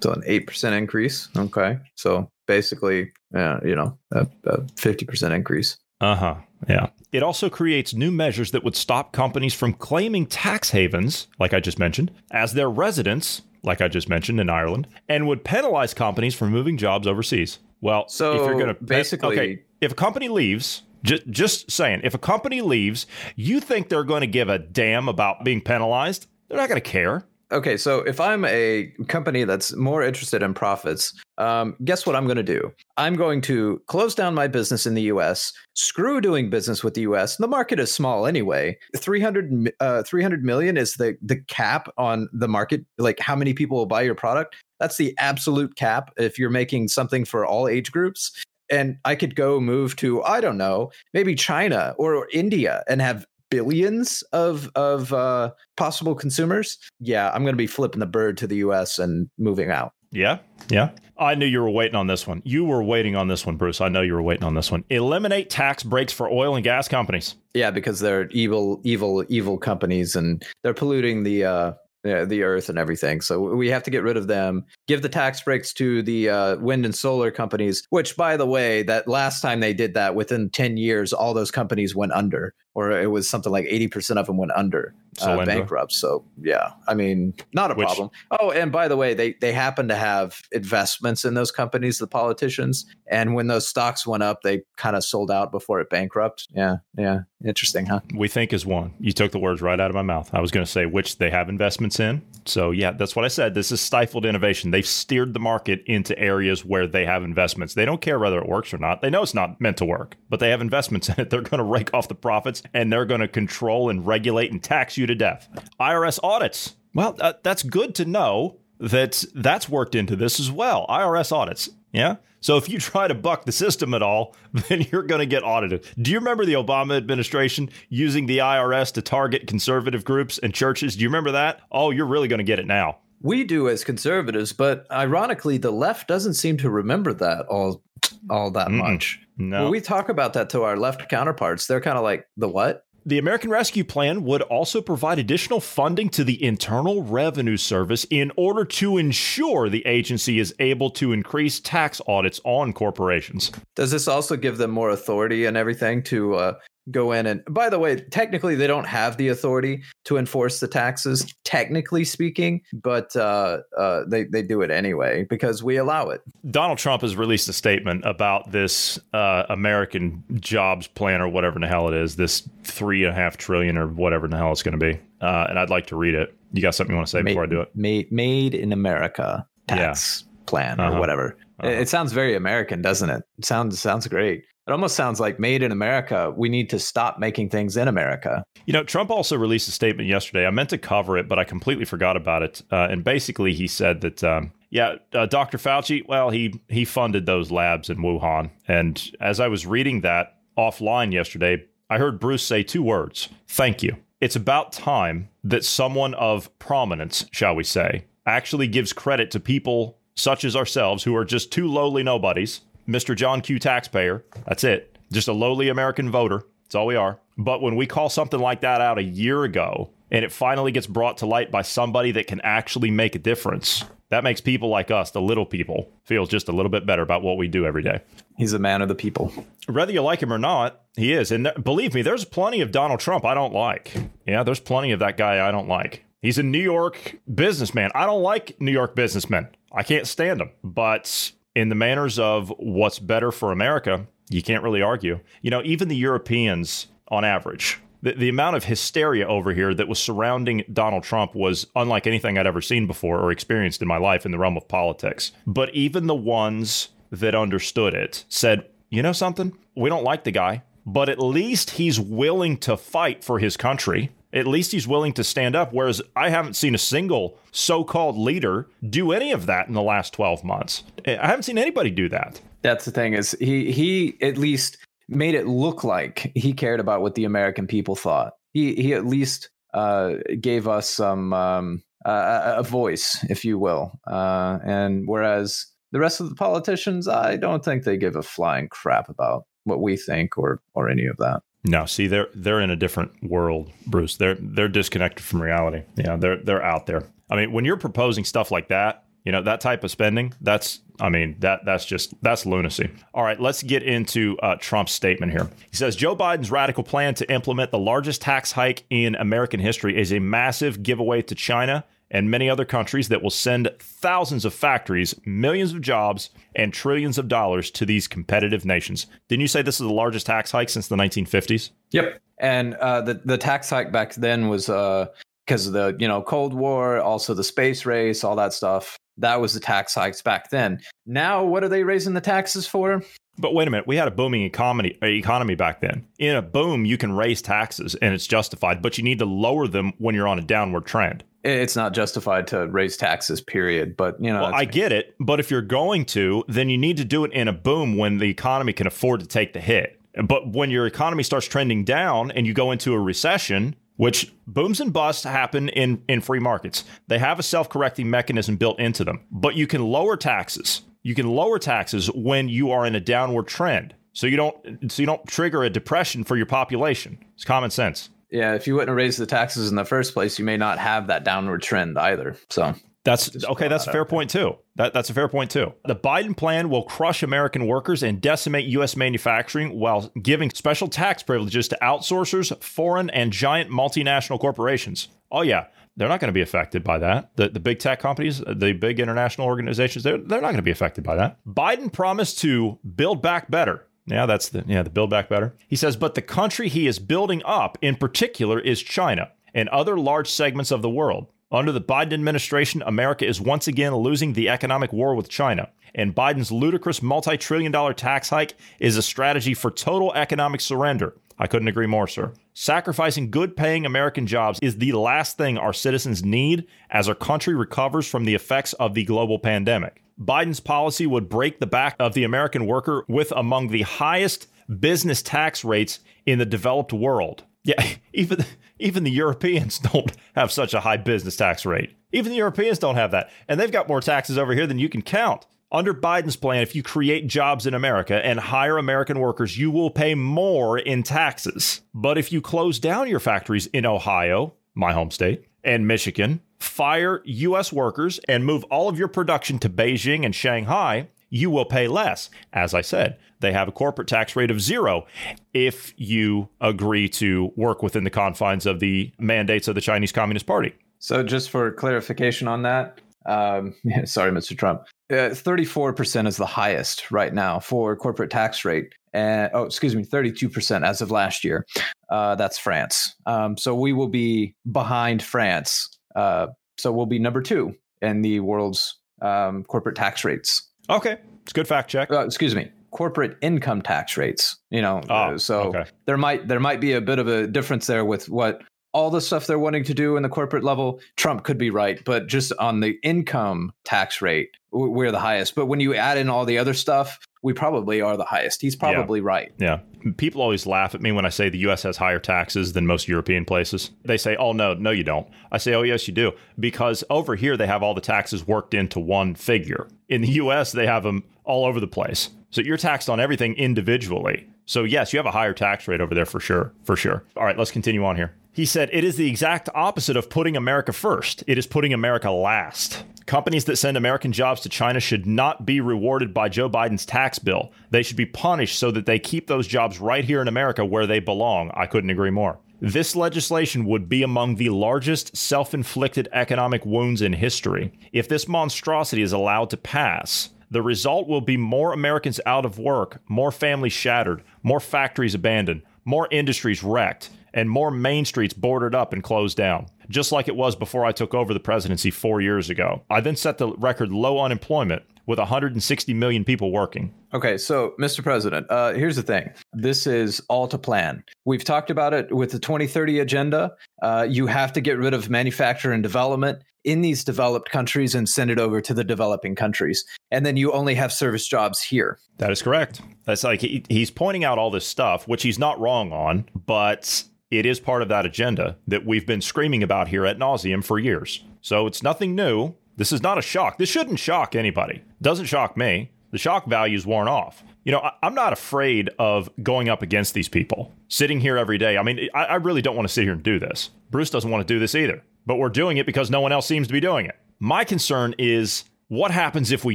So an eight percent increase. Okay, so basically, uh, you know, a fifty percent increase. Uh huh. Yeah. It also creates new measures that would stop companies from claiming tax havens, like I just mentioned, as their residence, like I just mentioned in Ireland, and would penalize companies for moving jobs overseas. Well, So, if you're going to basically- okay, if a company leaves, just just saying, if a company leaves, you think they're going to give a damn about being penalized? They're not going to care. Okay, so if I'm a company that's more interested in profits, um, guess what I'm going to do? I'm going to close down my business in the U.S. Screw doing business with the U.S. The market is small anyway. 300, uh, 300 million is the the cap on the market. Like how many people will buy your product? That's the absolute cap if you're making something for all age groups. And I could go move to I don't know, maybe China or India and have billions of of uh, possible consumers. Yeah, I'm going to be flipping the bird to the U.S. and moving out. Yeah. Yeah. I knew you were waiting on this one. You were waiting on this one, Bruce. I know you were waiting on this one. Eliminate tax breaks for oil and gas companies. Yeah, because they're evil, evil, evil companies, and they're polluting the uh, yeah, the earth and everything. So we have to get rid of them. Give the tax breaks to the uh, wind and solar companies. Which, by the way, that last time they did that, within ten years, all those companies went under, or it was something like eighty percent of them went under, uh, bankrupt. So yeah, I mean, not a Which- problem. Oh, and by the way, they they happen to have investments in those companies, the politicians, and when those stocks went up, they kind of sold out before it bankrupt. Yeah, yeah, interesting, huh? We think is one. You took the words right out of my mouth. I was going to say which they have investments in. So, yeah, that's what I said. This is stifled innovation. They've steered the market into areas where they have investments. They don't care whether it works or not. They know it's not meant to work, but they have investments in it. They're going to rake off the profits and they're going to control and regulate and tax you to death. IRS audits. Well, uh, that's good to know that that's worked into this as well. IRS audits. Yeah. So if you try to buck the system at all, then you're going to get audited. Do you remember the Obama administration using the IRS to target conservative groups and churches? Do you remember that? Oh, you're really going to get it now. We do as conservatives, but ironically, the left doesn't seem to remember that all all that Mm-mm. much. No. When we talk about that to our left counterparts, they're kind of like, "The what?" The American Rescue Plan would also provide additional funding to the Internal Revenue Service in order to ensure the agency is able to increase tax audits on corporations. Does this also give them more authority and everything to uh, go in and by the way technically they don't have the authority to enforce the taxes technically speaking but uh, uh, they, they do it anyway because we allow it donald trump has released a statement about this uh, american jobs plan or whatever in the hell it is this three and a half trillion or whatever in the hell it's going to be uh, and i'd like to read it you got something you want to say made, before i do it made, made in america tax yeah. plan or uh-huh. whatever uh-huh. it sounds very american doesn't it? it sounds sounds great it almost sounds like made in America. We need to stop making things in America. You know, Trump also released a statement yesterday. I meant to cover it, but I completely forgot about it. Uh, and basically, he said that, um, yeah, uh, Dr. Fauci, well, he he funded those labs in Wuhan. And as I was reading that offline yesterday, I heard Bruce say two words: "Thank you." It's about time that someone of prominence, shall we say, actually gives credit to people such as ourselves who are just two lowly nobodies Mr. John Q. Taxpayer. That's it. Just a lowly American voter. That's all we are. But when we call something like that out a year ago and it finally gets brought to light by somebody that can actually make a difference, that makes people like us, the little people, feel just a little bit better about what we do every day. He's a man of the people. Whether you like him or not, he is. And believe me, there's plenty of Donald Trump I don't like. Yeah, there's plenty of that guy I don't like. He's a New York businessman. I don't like New York businessmen. I can't stand them. But in the manners of what's better for America, you can't really argue. You know, even the Europeans, on average, the, the amount of hysteria over here that was surrounding Donald Trump was unlike anything I'd ever seen before or experienced in my life in the realm of politics. But even the ones that understood it said, you know something? We don't like the guy, but at least he's willing to fight for his country. At least he's willing to stand up. Whereas I haven't seen a single so called leader do any of that in the last 12 months. I haven't seen anybody do that. That's the thing is he he at least made it look like he cared about what the American people thought. He he at least uh, gave us some um, uh, a voice, if you will. Uh, and whereas the rest of the politicians, I don't think they give a flying crap about what we think or or any of that. No, see, they're they're in a different world, Bruce. They're they're disconnected from reality. Yeah, they're they're out there. I mean, when you're proposing stuff like that, you know that type of spending. That's I mean that that's just that's lunacy. All right, let's get into uh, Trump's statement here. He says Joe Biden's radical plan to implement the largest tax hike in American history is a massive giveaway to China and many other countries that will send thousands of factories, millions of jobs, and trillions of dollars to these competitive nations. Didn't you say this is the largest tax hike since the 1950s? Yep. And uh, the the tax hike back then was because uh, of the you know Cold War, also the space race, all that stuff. That was the tax hikes back then. Now, what are they raising the taxes for? But wait a minute, we had a booming economy economy back then. In a boom, you can raise taxes and it's justified, but you need to lower them when you're on a downward trend. It's not justified to raise taxes, period. But you know, well, I get it. But if you're going to, then you need to do it in a boom when the economy can afford to take the hit. But when your economy starts trending down and you go into a recession, which booms and busts happen in, in free markets. They have a self correcting mechanism built into them, but you can lower taxes you can lower taxes when you are in a downward trend. So you don't so you don't trigger a depression for your population. It's common sense. Yeah, if you wouldn't raise the taxes in the first place, you may not have that downward trend either. So that's okay. That's a fair point too. That, that's a fair point too. The Biden plan will crush American workers and decimate U.S. manufacturing while giving special tax privileges to outsourcers, foreign, and giant multinational corporations. Oh yeah, they're not going to be affected by that. The, the big tech companies, the big international organizations, they're, they're not going to be affected by that. Biden promised to build back better. Yeah, that's the yeah, the build back better. He says, but the country he is building up in particular is China and other large segments of the world. Under the Biden administration, America is once again losing the economic war with China. And Biden's ludicrous multi trillion dollar tax hike is a strategy for total economic surrender. I couldn't agree more, sir. Sacrificing good paying American jobs is the last thing our citizens need as our country recovers from the effects of the global pandemic. Biden's policy would break the back of the American worker with among the highest business tax rates in the developed world. Yeah, even even the Europeans don't have such a high business tax rate. Even the Europeans don't have that. And they've got more taxes over here than you can count. Under Biden's plan, if you create jobs in America and hire American workers, you will pay more in taxes. But if you close down your factories in Ohio, my home state, and Michigan, fire U.S. workers, and move all of your production to Beijing and Shanghai, you will pay less. As I said, they have a corporate tax rate of zero if you agree to work within the confines of the mandates of the Chinese Communist Party. So, just for clarification on that, um, sorry, Mr. Trump, uh, 34% is the highest right now for corporate tax rate. And oh, excuse me, 32% as of last year. Uh, that's France. Um, so we will be behind France. Uh, so we'll be number two in the world's um, corporate tax rates. Okay, it's good fact check. Uh, excuse me, corporate income tax rates. You know, oh, so okay. there might there might be a bit of a difference there with what all the stuff they're wanting to do in the corporate level. Trump could be right, but just on the income tax rate, we're the highest. But when you add in all the other stuff, we probably are the highest. He's probably yeah. right. Yeah. People always laugh at me when I say the US has higher taxes than most European places. They say, oh, no, no, you don't. I say, oh, yes, you do. Because over here, they have all the taxes worked into one figure. In the US, they have them all over the place. So you're taxed on everything individually. So, yes, you have a higher tax rate over there for sure. For sure. All right, let's continue on here. He said, It is the exact opposite of putting America first. It is putting America last. Companies that send American jobs to China should not be rewarded by Joe Biden's tax bill. They should be punished so that they keep those jobs right here in America where they belong. I couldn't agree more. This legislation would be among the largest self inflicted economic wounds in history. If this monstrosity is allowed to pass, the result will be more Americans out of work, more families shattered, more factories abandoned, more industries wrecked, and more main streets boarded up and closed down, just like it was before I took over the presidency four years ago. I then set the record low unemployment with 160 million people working. Okay, so Mr. President, uh, here's the thing. This is all to plan. We've talked about it with the 2030 agenda. Uh, you have to get rid of manufacture and development in these developed countries and send it over to the developing countries. And then you only have service jobs here. That is correct. That's like he, he's pointing out all this stuff, which he's not wrong on, but it is part of that agenda that we've been screaming about here at nauseum for years. So it's nothing new. This is not a shock. This shouldn't shock anybody. Doesn't shock me. The shock value's worn off. You know, I, am not afraid of going up against these people, sitting here every day. I mean, I, I really don't want to sit here and do this. Bruce doesn't want to do this either, but we're doing it because no one else seems to be doing it. My concern is what happens if we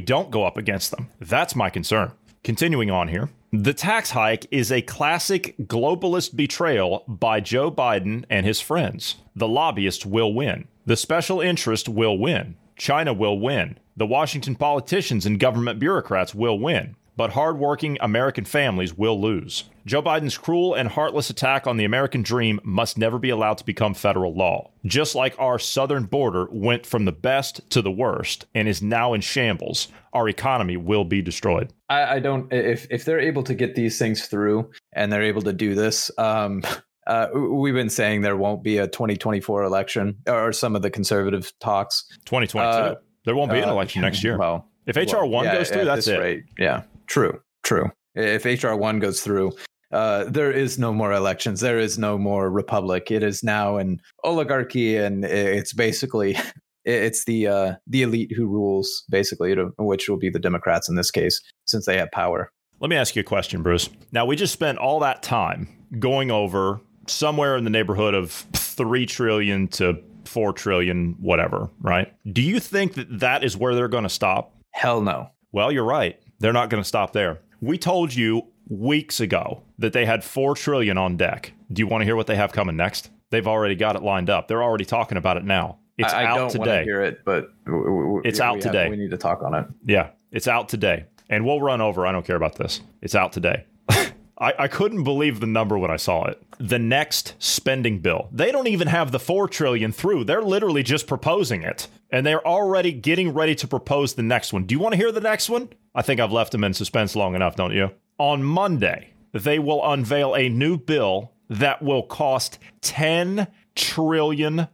don't go up against them? That's my concern. Continuing on here, the tax hike is a classic globalist betrayal by Joe Biden and his friends. The lobbyists will win. The special interest will win. China will win. The Washington politicians and government bureaucrats will win but hardworking American families will lose. Joe Biden's cruel and heartless attack on the American dream must never be allowed to become federal law. Just like our southern border went from the best to the worst and is now in shambles, our economy will be destroyed. I, I don't. If if they're able to get these things through and they're able to do this, um, uh, we've been saying there won't be a 2024 election or some of the conservative talks. 2022. Uh, there won't be an uh, election uh, next year. Well, if HR one yeah, goes through, that's it. Rate, yeah. True, true. If HR one goes through, uh, there is no more elections. There is no more republic. It is now an oligarchy, and it's basically it's the uh, the elite who rules, basically, which will be the Democrats in this case, since they have power. Let me ask you a question, Bruce. Now we just spent all that time going over somewhere in the neighborhood of three trillion to four trillion, whatever, right? Do you think that that is where they're going to stop? Hell no. Well, you're right. They're not going to stop there. We told you weeks ago that they had 4 trillion on deck. Do you want to hear what they have coming next? They've already got it lined up. They're already talking about it now. It's I, out I don't today. Want to hear it, but it's out today. Have, we need to talk on it. Yeah, it's out today, and we'll run over. I don't care about this. It's out today. I, I couldn't believe the number when I saw it. The next spending bill. They don't even have the four trillion through. They're literally just proposing it. And they're already getting ready to propose the next one. Do you want to hear the next one? I think I've left them in suspense long enough, don't you? On Monday, they will unveil a new bill that will cost $10 trillion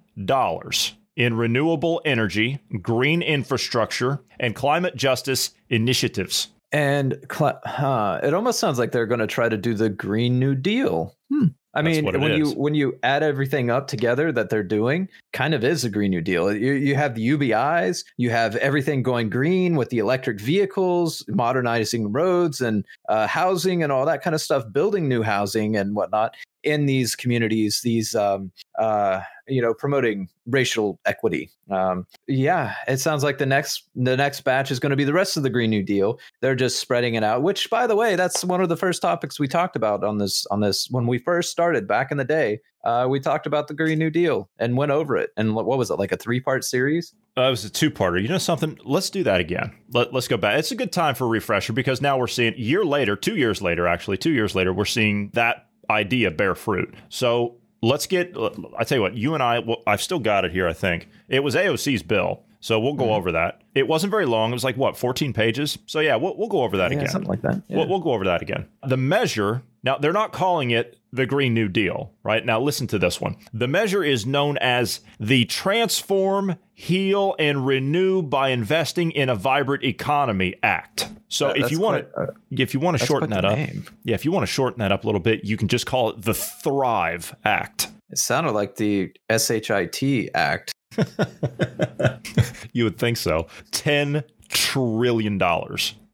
in renewable energy, green infrastructure, and climate justice initiatives. And huh, it almost sounds like they're going to try to do the Green New Deal. Hmm. I That's mean, when is. you when you add everything up together that they're doing, kind of is a Green New Deal. You, you have the UBIs, you have everything going green with the electric vehicles, modernizing roads and uh, housing and all that kind of stuff, building new housing and whatnot in these communities. These, um, uh, you know, promoting racial equity. Um, yeah, it sounds like the next the next batch is going to be the rest of the Green New Deal. They're just spreading it out. Which, by the way, that's one of the first topics we talked about on this on this when we first started back in the day. Uh, we talked about the Green New Deal and went over it. And what was it like a three part series? Uh, it was a two-parter. You know something? Let's do that again. Let, let's go back. It's a good time for a refresher because now we're seeing year later, two years later, actually, two years later, we're seeing that idea bear fruit. So let's get. I tell you what, you and I. Well, I've still got it here. I think it was AOC's bill. So we'll go mm-hmm. over that. It wasn't very long. It was like what, 14 pages. So yeah, we'll, we'll go over that Yeah, again. something like that. Yeah. We'll, we'll go over that again. The measure, now they're not calling it the Green New Deal, right? Now listen to this one. The measure is known as the Transform, Heal, and Renew by Investing in a Vibrant Economy Act. So That- if you quite, to, uh, if you want to shorten that up, name. yeah, if you want to shorten that up a little bit, you can just call it the Thrive Act. It sounded like the SHIT Act. you would think so. $10 trillion.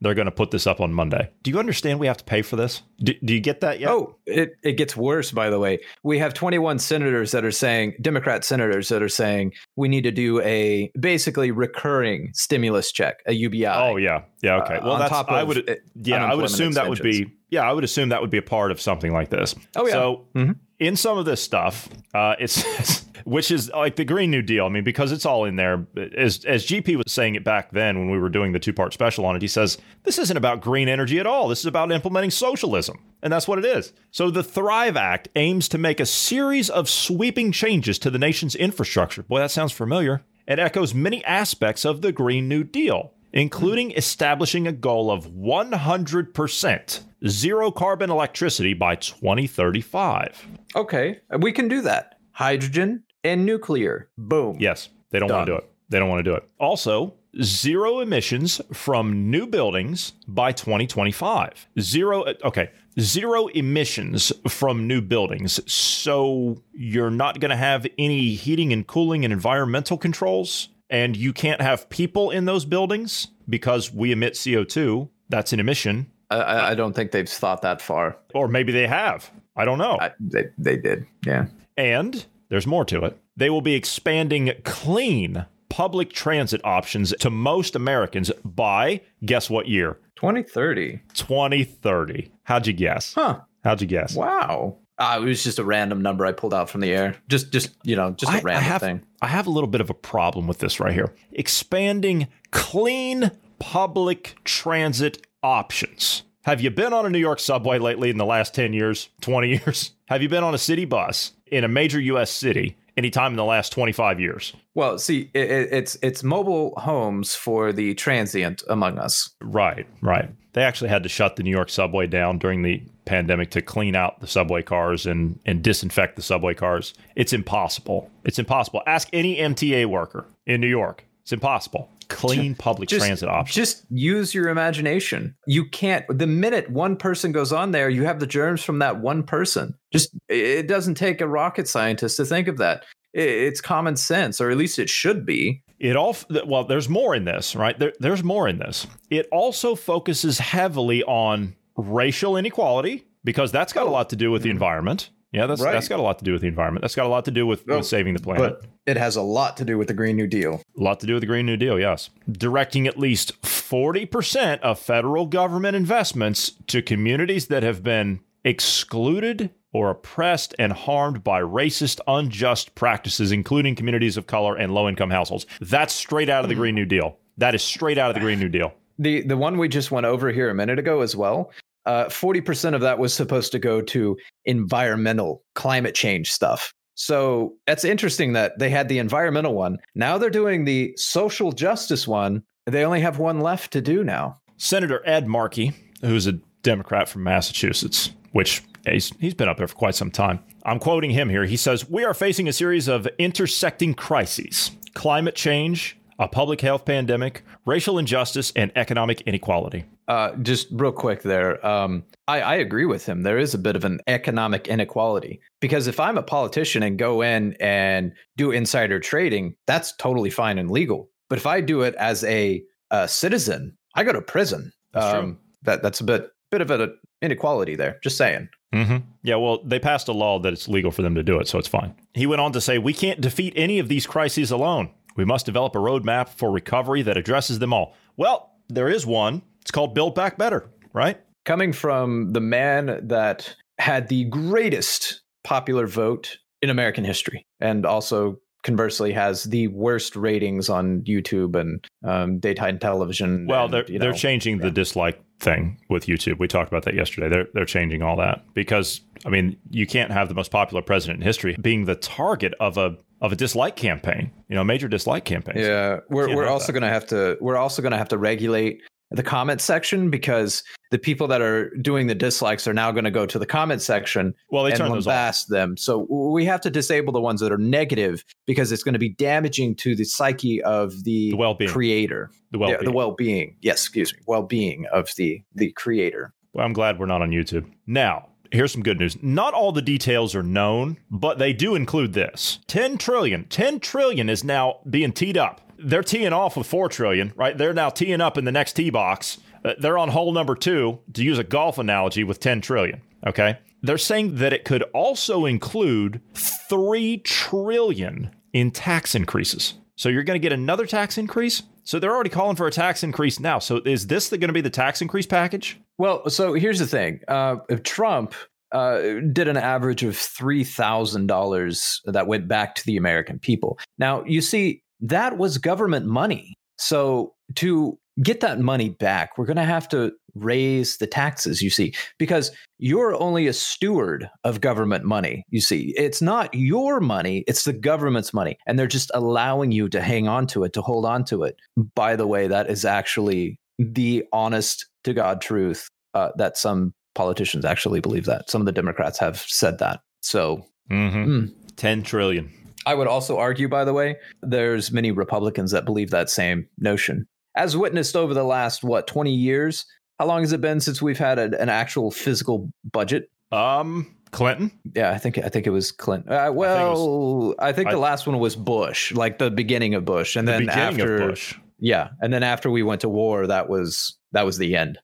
They're going to put this up on Monday. Do you understand we have to pay for this? Do, do you get that yet? Oh, it, it gets worse, by the way. We have 21 senators that are saying, Democrat senators that are saying, we need to do a basically recurring stimulus check, a UBI. Oh yeah, yeah. Okay. uh, well, on that's top I would. Yeah, I would unemployment assume that would be. Yeah, I would assume that would be a part of something like this. Oh, yeah. So Mhm. In some of this stuff, uh, it's which is like the Green New Deal. I mean, because it's all in there. As as GP was saying it back then when we were doing the two part special on it, he says this isn't about green energy at all. This is about implementing socialism, and that's what it is. So the Thrive Act aims to make a series of sweeping changes to the nation's infrastructure. Boy, that sounds familiar. It echoes many aspects of the Green New Deal including establishing a goal of 100% zero carbon electricity by 2035. Okay, we can do that. Hydrogen and nuclear. Boom. Yes, they don't want to do it. They don't want to do it. Also, zero emissions from new buildings by 2025. Zero, uh, okay, zero emissions from new buildings. So you're not going to have any heating and cooling and environmental controls, and you can't have people in those buildings because we emit CO2. That's an emission. I- I, don't think they've thought that far. Or maybe they have. I don't know. I, they, they did. Yeah. And there's more to it. They will be expanding clean public transit options to most Americans by guess what year? 2030. 2030. How'd you guess? Huh. How'd you guess? Wow. Uh, it was just a random number I pulled out from the air. Just, just you know, just a I- I random have, thing. I have a little bit of a problem with this right here. Expanding clean public transit options. Have you been on a New York subway lately in the last 10 years, 20 years? Have you been on a city bus in a major US city anytime in the last 25 years? Well, see, it, it's it's mobile homes for the transient among us. Right, right. They actually had to shut the New York subway down during the pandemic to clean out the subway cars and, and disinfect the subway cars. It's impossible. It's impossible. Ask any MTA worker in New York. It's impossible. Clean public Just- transit options. Just use your imagination. You can't. The minute one person goes on there, you have the germs from that one person. Just it doesn't take a rocket scientist to think of that. It's common sense, or at least it should be. It all well, there's more in this, right? There, there's more in this. It also focuses heavily on racial inequality because that's got a lot to do with the mm-hmm. environment. Yeah, that's Right. that's got a lot to do with the environment. That's got a lot to do with, Oh, with saving the planet. But it has a lot to do with the Green New Deal. A lot to do with the Green New Deal, yes. Directing at least 40% of federal government investments to communities that have been excluded or oppressed and harmed by racist, unjust practices, including communities of color and low income households. That's straight out of the Green New Deal. That is straight out of the Green New Deal. The the one we just went over here a minute ago as well. Uh, Forty percent of that was supposed to go to environmental climate change stuff. So that's interesting that they had the environmental one. Now they're doing the social justice one. They only have one left to do now. Senator Ed Markey, who's a Democrat from Massachusetts, which he's, he's been up there for quite some time. I'm quoting him here. He says, We are facing a series of intersecting crises climate change, a public health pandemic, racial injustice, and economic inequality. Uh, just real quick there. Um, I, I agree with him. There is a bit of an economic inequality because if I'm a politician and go in and do insider trading, that's totally fine and legal. But if I do it as a, a citizen, I go to prison. That's. Um, that that's a bit bit of an inequality there. Just saying. Mm-hmm. Yeah, well, they passed a law that it's legal for them to do it, so it's fine. He went on to say, We can't defeat any of these crises alone. We must develop a roadmap for recovery that addresses them all. Well, there is one. It's called Build Back Better, right? Coming from the man that had the greatest popular vote in American history, and also conversely has the worst ratings on YouTube and um, daytime television. Well, and, they're you they're know, changing the dislike thing with YouTube. We talked about that yesterday. They're they're changing all that because I mean, you can't have the most popular president in history being the target of a of a dislike campaign. You know, a major dislike campaign. Yeah, we're we're also going to have to we're also going to have to regulate the comment section because the people that are doing the dislikes are now going to go to the comment section Well, they and turn those off. them. So we have to disable the ones that are negative because it's going to be damaging to the psyche of the, The well-being. creator. The Yeah, well the well-being. Yes, excuse me, well-being of the the creator. Well, I'm glad we're not on YouTube. Now, here's some good news. Not all the details are known, but they do include this. 10 trillion. 10 trillion is now being teed up. They're teeing off with 4 trillion, right? They're now teeing up in the next tee box. Uh, They're on hole number 2 to use a golf analogy with 10 trillion, okay? They're saying that it could also include 3 trillion in tax increases. So you're going to get another tax increase? So they're already calling for a tax increase now. So is this going to be the tax increase package? Well, so here's the thing: uh, Trump uh, did an average of three thousand dollars that went back to the American people. Now, you see, that was government money. So to get that money back, we're going to have to raise the taxes. You see, because you're only a steward of government money. You see, it's not your money; it's the government's money, and they're just allowing you to hang on to it, to hold on to it. By the way, that is actually the honest to God truth uh, that some politicians actually believe that. Some of the Democrats have said that. So Mm-hmm. Mm. 10 trillion. I would also argue, by the way, there's many Republicans that believe that same notion. As witnessed over the last, what, 20 years? How long has it been since we've had a, an actual physical budget? Um, Clinton. Yeah, I think I think it was Clinton. Uh, well, I think, I- the last one was Bush, like the beginning of Bush, and the then after Bush. Yeah, and then after we went to war, that was that was the end.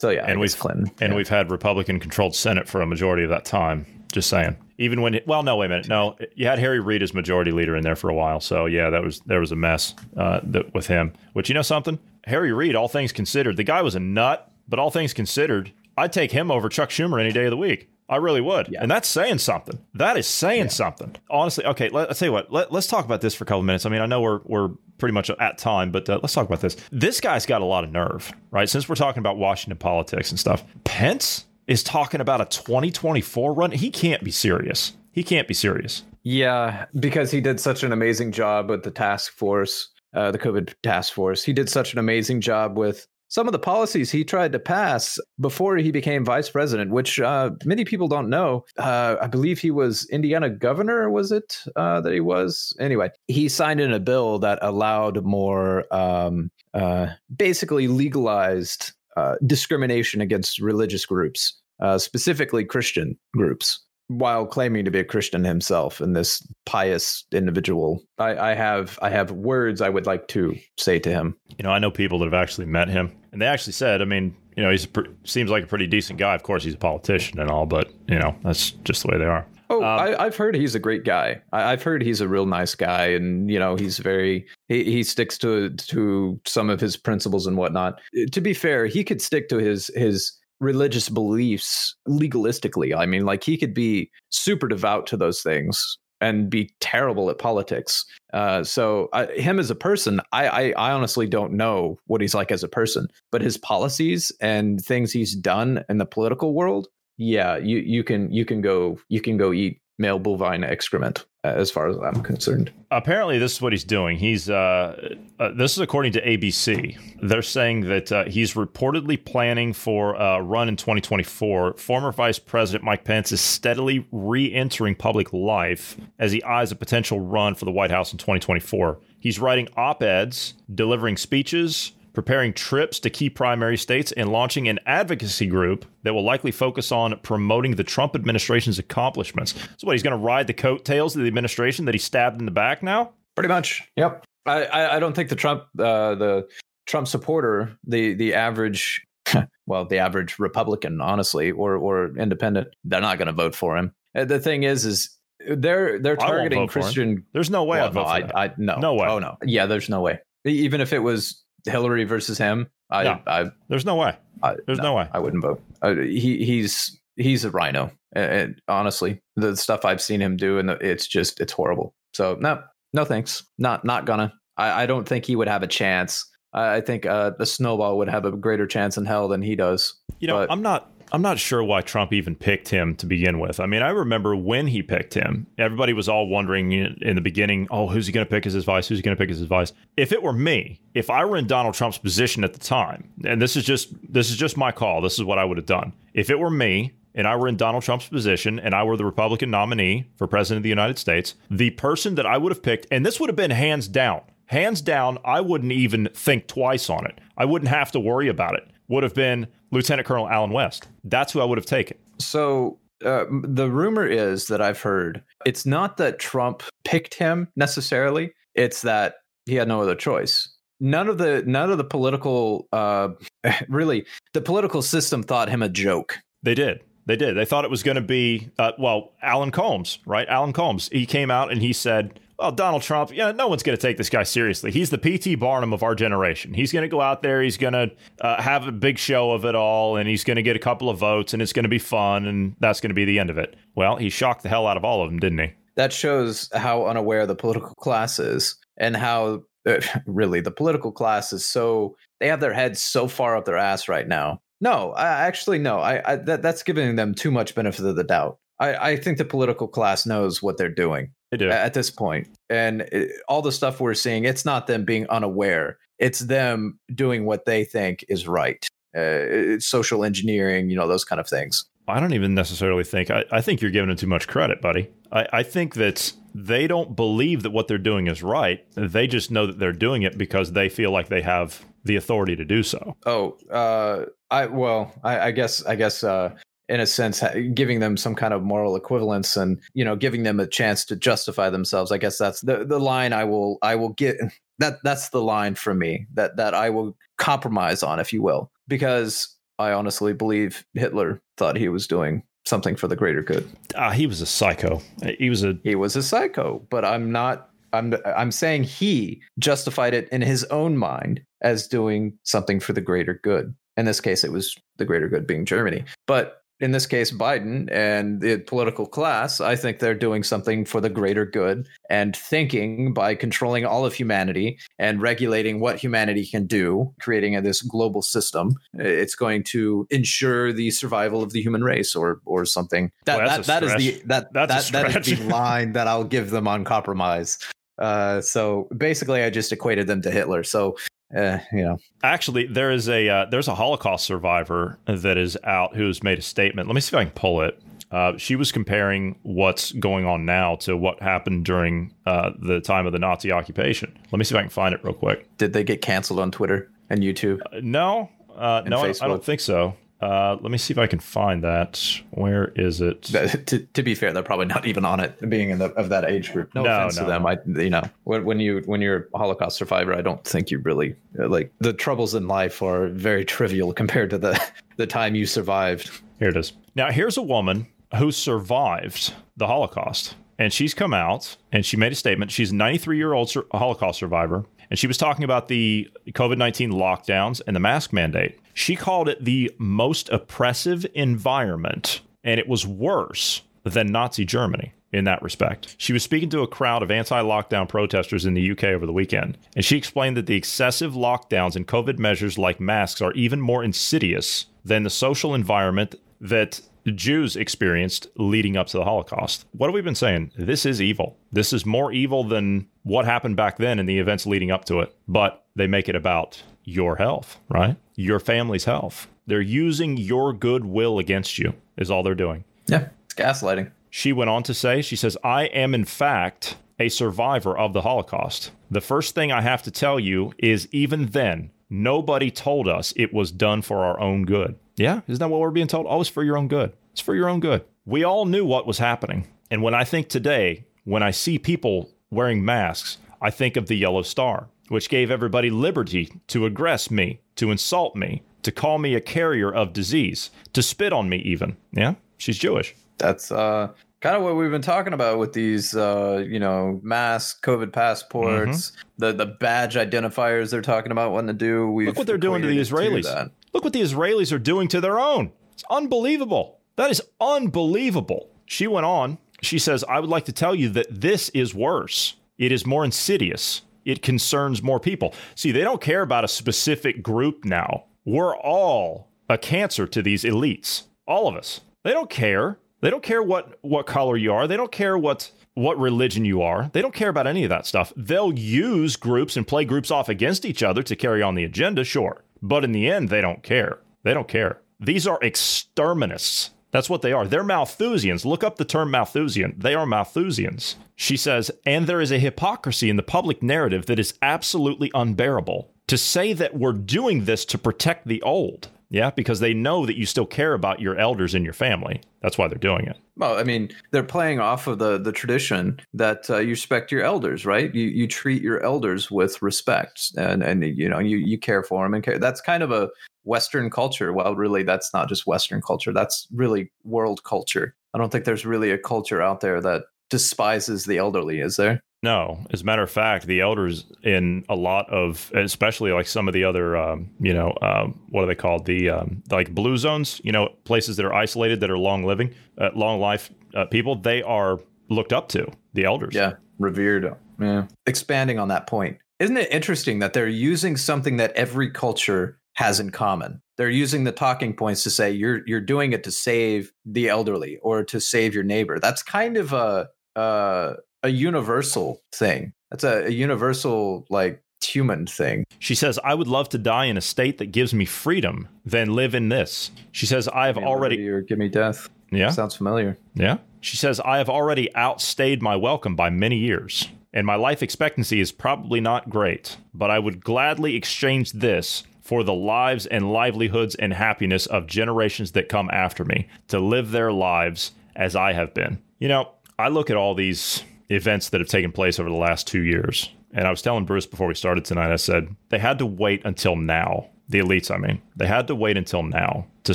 So yeah, And we've- Clinton, And yeah. we've had Republican controlled Senate for a majority of that time. Just saying. Even when, it, well, no, wait a minute. No, you had Harry Reid as majority leader in there for a while. So yeah, that was there was a mess uh, that, with him. Which you know something, Harry Reid, all things considered, the guy was a nut. But all things considered, I'd take him over Chuck Schumer any day of the week. I really would. Yeah. And that's saying something. That is saying something. Honestly, okay, let, us tell you what. Let, let's talk about this for a couple minutes. I mean, I know we're we're pretty much at time, but uh, let's talk about this. This guy's got a lot of nerve, right? Since we're talking about Washington politics and stuff, Pence is talking about a 2024 run. He can't be serious. He can't be serious. Yeah, because he did such an amazing job with the task force, uh, the COVID task force. He did such an amazing job with some of the policies he tried to pass before he became vice president, which uh, many people don't know. Uh, I believe he was Indiana governor, was it uh, that he was? Anyway, he signed in a bill that allowed more, um, uh, basically legalized uh, discrimination against religious groups, uh, specifically Christian groups while claiming to be a Christian himself and this pious individual. I, I have I have words I would like to say to him. You know, I know people that have actually met him, and they actually said, I mean, you know, he pre- seems like a pretty decent guy. Of course, he's a politician and all, but you know, that's just the way they are. Oh, Um, I, I've heard he's a great guy. I, I've heard he's a real nice guy, and you know he's very he, he sticks to to some of his principles and whatnot. To be fair, he could stick to his his religious beliefs legalistically. I mean, like he could be super devout to those things and be terrible at politics. Uh, so I, him as a person, I, I I honestly don't know what he's like as a person, but his policies and things he's done in the political world, yeah, you you can you can go you can go eat male bovine excrement, uh, as far as I'm concerned. Apparently, this is what he's doing. He's uh, uh, this is according to ABC. They're saying that uh, he's reportedly planning for a run in 2024. Former Vice President Mike Pence is steadily re-entering public life as he eyes a potential run for the White House in 2024. He's writing op-eds, delivering speeches, preparing trips to key primary states, and launching an advocacy group that will likely focus on promoting the Trump administration's accomplishments. So, what, he's going to ride the coattails of the administration that he stabbed in the back now? Pretty much. Yep. I, I, I don't think the Trump uh, the Trump supporter, the the average well, the average Republican, honestly, or or independent, they're not going to vote for him. Uh, The thing is, is they're they're targeting vote for him. Christian. There's no way Well, I'd vote no, for I. I no No way. Oh no, yeah, there's no way. Even if it was Hillary versus him, I No. I, There's no way. I There's no way. I wouldn't vote. Uh, he he's he's a rhino. And, and honestly, the stuff I've seen him do, and the, it's just it's horrible. So no, no thanks. Not not gonna. I, I don't think he would have a chance. I, I think uh, the snowball would have a greater chance in hell than he does. You know, But- I'm not I'm not sure why Trump even picked him to begin with. I mean, I remember when he picked him, everybody was all wondering in, the beginning, oh, who's he going to pick as his vice? Who's he going to pick as his vice? If it were me, if I were in Donald Trump's position at the time, and this is just this is just my call, this is what I would have done. If it were me and I were in Donald Trump's position and I were the Republican nominee for president of the United States, the person that I would have picked, and this would have been hands down, hands down, I wouldn't even think twice on it. I wouldn't have to worry about it. Would have been Lieutenant Colonel Allen West. That's who I would have taken. So uh, the rumor is that I've heard it's not that Trump picked him necessarily. It's that he had no other choice. None of the none of the political uh, really the political system thought him a joke. They did. They did. They thought it was going to be, uh, well, Alan Colmes, right? Alan Colmes. He came out and he said, well, Donald Trump, yeah, no one's going to take this guy seriously. He's the P.T. Barnum of our generation. He's going to go out there, he's going to uh, have a big show of it all, and he's going to get a couple of votes, and it's going to be fun, and that's going to be the end of it. Well, he shocked the hell out of all of them, didn't he? That shows how unaware the political class is, and how uh, really the political class is so they have their heads so far up their ass right now. No, I actually no. I, I that, that's giving them too much benefit of the doubt. I, I think the political class knows what they're doing They do. at this point, and it, all the stuff we're seeing, it's not them being unaware. It's them doing what they think is right. Uh, it's social engineering, you know, those kind of things. I don't even necessarily think. I, I think you're giving them too much credit, buddy. I, I think that they don't believe that what they're doing is right. They just know that they're doing it because they feel like they have the authority to do so. Oh, uh, I well, I, I guess, I guess, uh, in a sense, giving them some kind of moral equivalence and you know, giving them a chance to justify themselves. I guess that's the the line I will I will get. That that's the line for me that that I will compromise on, if you will, because I honestly believe Hitler thought he was doing something for the greater good. Ah, he was a psycho. He was a He was a psycho, but I'm not. I'm I'm saying he justified it in his own mind as doing something for the greater good. In this case, it was the greater good being Germany. But in this case, Biden and the political class, I think they're doing something for the greater good and thinking by controlling all of humanity and regulating what humanity can do, creating this global system. It's going to ensure the survival of the human race, or or something. That Well, that, that is the that That's that, that is the line that I'll give them on compromise. Uh, so basically, I just equated them to Hitler. So uh, you know, Actually, there is a uh, there's a Holocaust survivor that is out who's made a statement. Let me see if I can pull it. Uh, she was comparing what's going on now to what happened during uh, the time of the Nazi occupation. Let me see if I can find it real quick. did they get canceled on Twitter and YouTube? Uh, no, uh, And no, I, I don't think so. Uh, let me see if I can find that. Where is it? to, to be fair, they're probably not even on it, being in the of that age group. No, No, offense no, to them. I, you know, when, when you when you're a Holocaust survivor, I don't think you really uh, like the troubles in life are very trivial compared to the the time you survived. Here it is. Now, here's a woman who survived the Holocaust. And she's come out and she made a statement. She's a 93 year old sur- Holocaust survivor. And she was talking about the COVID 19 lockdowns and the mask mandate. She called it the most oppressive environment. And it was worse than Nazi Germany in that respect. She was speaking to a crowd of anti lockdown protesters in the UK over the weekend, and she explained that the excessive lockdowns and COVID measures like masks are even more insidious than the social environment that Jews experienced leading up to the Holocaust. What have we been saying? This is evil. This is more evil than what happened back then in the events leading up to it. But they make it about your health, right? Your family's health. They're using your goodwill against you, is all they're doing. Yeah, it's gaslighting. She went on to say, she says, I am in fact a survivor of the Holocaust. The first thing I have to tell you is even then, nobody told us it was done for our own good. Yeah, isn't that what we're being told? Oh, it's for your own good. It's for your own good. We all knew what was happening. And when I think today, when I see people wearing masks, I think of the Yellow Star, which gave everybody liberty to aggress me, to insult me, to call me a carrier of disease, to spit on me, even. Yeah, she's Jewish. That's uh, kind of what we've been talking about with these, uh, you know, mask, COVID passports, mm-hmm. the the badge identifiers they're talking about wanting to do. we Look what they're doing to the Israelis. To Look what the Israelis are doing to their own. It's unbelievable. That is unbelievable. She went on. She says, I would like to tell you that this is worse. It is more insidious. It concerns more people. See, they don't care about a specific group now. We're all a cancer to these elites. All of us. They don't care. They don't care what what color you are. They don't care what what religion you are. They don't care about any of that stuff. They'll use groups and play groups off against each other to carry on the agenda, sure. But in the end, they don't care. They don't care. These are exterminists. That's what they are. They're Malthusians. Look up the term Malthusian. They are Malthusians. She says, and there is a hypocrisy in the public narrative that is absolutely unbearable. To say that we're doing this to protect the old, yeah, because they know that you still care about your elders in your family. That's why they're doing it. Well, I mean, they're playing off of the the tradition that uh, you respect your elders, right? You you treat your elders with respect, and and you know you you care for them and care. That's kind of a Western culture. Well, really, that's not just Western culture. That's really world culture. I don't think there's really a culture out there that despises the elderly, is there? No. As a matter of fact, the elders in a lot of, especially like some of the other, um, you know, um, what are they called? The um, like blue zones, you know, places that are isolated that are long living, uh, long life uh, people, they are looked up to, the elders. Yeah. Revered. Yeah. Expanding on that point, isn't it interesting that they're using something that every culture has in common. They're using the talking points to say you're you're doing it to save the elderly or to save your neighbor. That's kind of a a, a universal thing. That's a, a universal like human thing. She says, I would love to die in a state that gives me freedom than live in this. She says, I have already. Or give me death. Yeah. Sounds familiar. Yeah. She says, I have already outstayed my welcome by many years, and my life expectancy is probably not great, but I would gladly exchange this for the lives and livelihoods and happiness of generations that come after me to live their lives as I have been. You know, I look at all these events that have taken place over the last two years, and I was telling Bruce before we started tonight, I said they had to wait until now the elites i mean. They had to wait until now to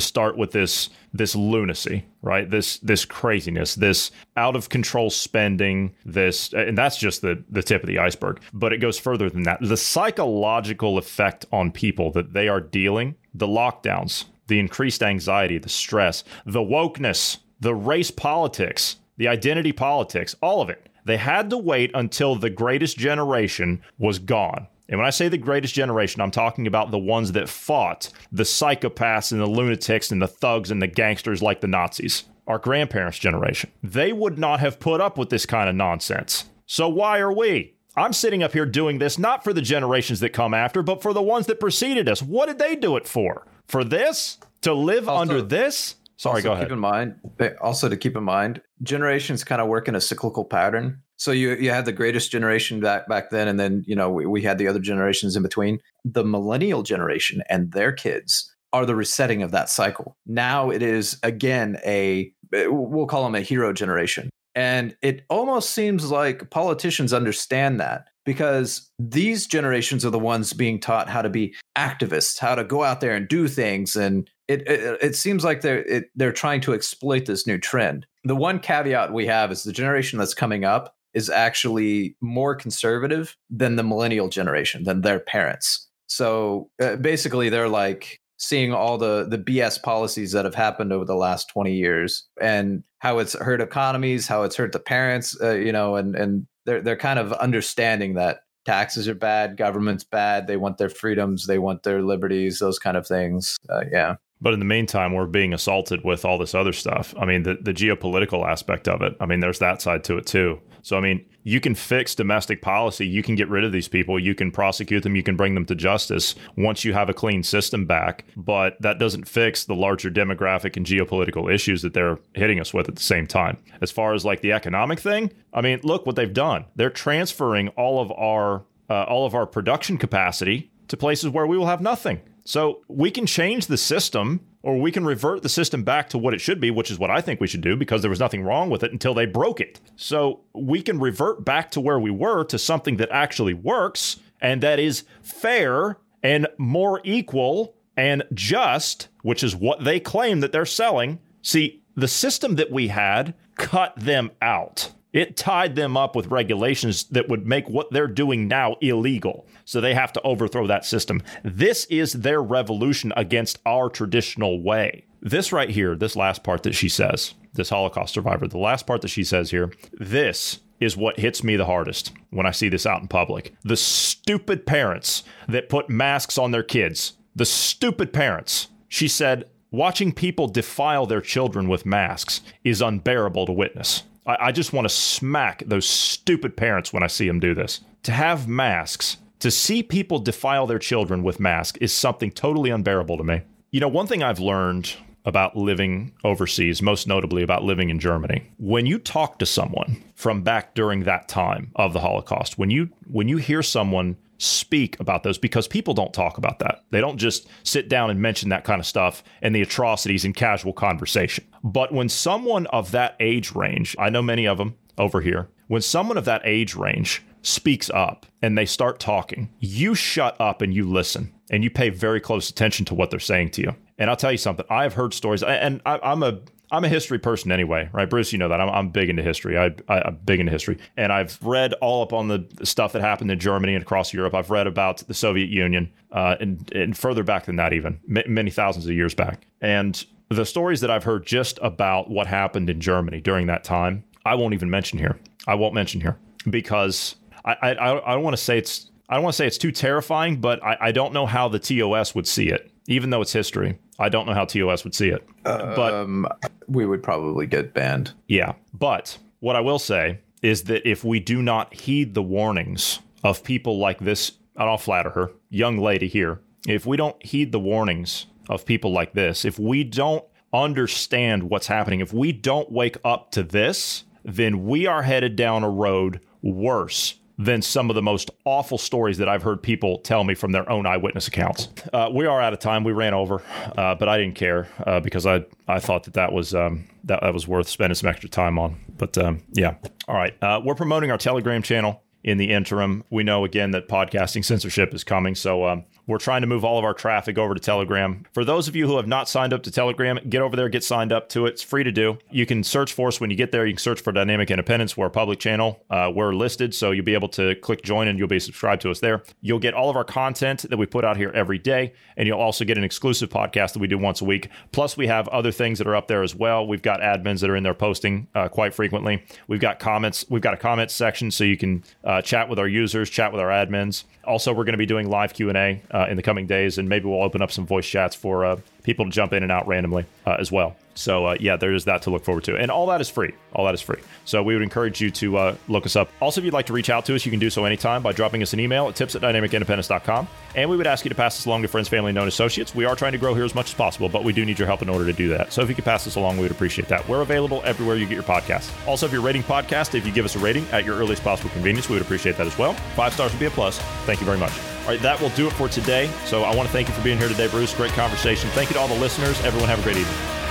start with this this lunacy right? This this craziness this out of control spending this and that's just the the tip of the iceberg. But it goes further than that. The psychological effect on people that they are dealing the lockdowns the increased anxiety the stress the wokeness the race politics the identity politics all of it they had to wait until the greatest generation was gone and when I say the greatest generation, I'm talking about the ones that fought the psychopaths and the lunatics and the thugs and the gangsters like the Nazis, our grandparents' generation. They would not have put up with this kind of nonsense. So why are we? I'm sitting up here doing this not for the generations that come after, but for the ones that preceded us. What did they do it for? For this? To live also, under this? Sorry, go ahead. Keep in mind, also to keep in mind, generations kind of work in a cyclical pattern. So you you had the greatest generation back back then, and then you know we, we had the other generations in between. The millennial generation and their kids are the resetting of that cycle. Now it is again a eh, we'll call them a hero generation. And it almost seems like politicians understand that because these generations are the ones being taught how to be activists, how to go out there and do things. And it, it, it seems like they're, it, they're trying to exploit this new trend. The one caveat we have is the generation that's coming up is actually more conservative than the millennial generation, than their parents. So uh, basically, they're like seeing all the the BS policies that have happened over the last 20 years and how it's hurt economies, how it's hurt the parents, uh, you know, and and they're they're kind of understanding that taxes are bad, government's bad, they want their freedoms, they want their liberties, those kind of things. Uh, yeah. But in the meantime, we're being assaulted with all this other stuff. I mean, the, the geopolitical aspect of it. I mean, there's that side to it too. So, I mean, you can fix domestic policy. You can get rid of these people. You can prosecute them. You can bring them to justice once you have a clean system back. But that doesn't fix the larger demographic and geopolitical issues that they're hitting us with at the same time. As far as like the economic thing, I mean, look what they've done. They're transferring all of our uh, all of our production capacity to places where we will have nothing. So we can change the system or we can revert the system back to what it should be, which is what I think we should do because there was nothing wrong with it until they broke it. So we can revert back to where we were to something that actually works and that is fair and more equal and just, which is what they claim that they're selling. See, the system that we had cut them out. It tied them up with regulations that would make what they're doing now illegal. So they have to overthrow that system. This is their revolution against our traditional way. This right here, this last part that she says, this Holocaust survivor, the last part that she says here, this is what hits me the hardest when I see this out in public. The stupid parents that put masks on their kids. The stupid parents. She said, watching people defile their children with masks is unbearable to witness. I, I just want to smack those stupid parents when I see them do this. To have masks, to see people defile their children with masks is something totally unbearable to me. You know, one thing I've learned about living overseas, most notably about living in Germany. When you talk to someone from back during that time of the Holocaust, when you when you hear someone speak about those because people don't talk about that. They don't just sit down and mention that kind of stuff and the atrocities in casual conversation. But when someone of that age range, I know many of them over here, when someone of that age range speaks up and they start talking, you shut up and you listen and you pay very close attention to what they're saying to you. And I'll tell you something, I've heard stories, and I, am a I'm a history person anyway, right, Bruce? You know that I'm, I'm big into history. I, I, am big into history, and I've read all up on the stuff that happened in Germany and across Europe. I've read about the Soviet Union, uh, and, and further back than that, even m- many thousands of years back. And the stories that I've heard just about what happened in Germany during that time, I won't even mention here. I won't mention here because I I, I don't want to say it's I don't want to say it's too terrifying, but I, I don't know how the TOS would see it, even though it's history. I don't know how TOS would see it. But um, we would probably get banned. Yeah. But what I will say is that if we do not heed the warnings of people like this, and I'll flatter her, young lady here, if we don't heed the warnings of people like this, if we don't understand what's happening, if we don't wake up to this, then we are headed down a road worse than some of the most awful stories that I've heard people tell me from their own eyewitness accounts. Uh, we are out of time. We ran over, uh, but I didn't care uh, because I I thought that that was um, that, that was worth spending some extra time on. But um, yeah, all right. Uh, we're promoting our Telegram channel in the interim. We know again that podcasting censorship is coming, so um, we're trying to move all of our traffic over to Telegram. For those of you who have not signed up to Telegram, get over there, get signed up to it. It's free to do. You can search for us when you get there. You can search for Dynamic Independence. We're a public channel. Uh, we're listed, so you'll be able to click join and you'll be subscribed to us there. You'll get all of our content that we put out here every day, and you'll also get an exclusive podcast that we do once a week. Plus, we have other things that are up there as well. We've got admins that are in there posting uh, quite frequently. We've got comments. We've got a comments section so you can uh, chat with our users, chat with our admins. Also, we're going to be doing live Q and A uh, in the coming days, and maybe we'll open up some voice chats for uh, people to jump in and out randomly uh, as well. So uh, yeah, there is that to look forward to, and all that is free. All that is free. So we would encourage you to uh, look us up. Also, if you'd like to reach out to us, you can do so anytime by dropping us an email at tips at dynamicindependence.com. And we would ask you to pass this along to friends, family, and known associates. We are trying to grow here as much as possible, but we do need your help in order to do that. So if you could pass this along, we would appreciate that. We're available everywhere you get your podcast. Also, if you're rating podcast, if you give us a rating at your earliest possible convenience, we would appreciate that as well. Five stars would be a plus. Thank you very much. All right, that will do it for today. So I want to thank you for being here today, Bruce. Great conversation. Thank you to all the listeners. Everyone have a great evening.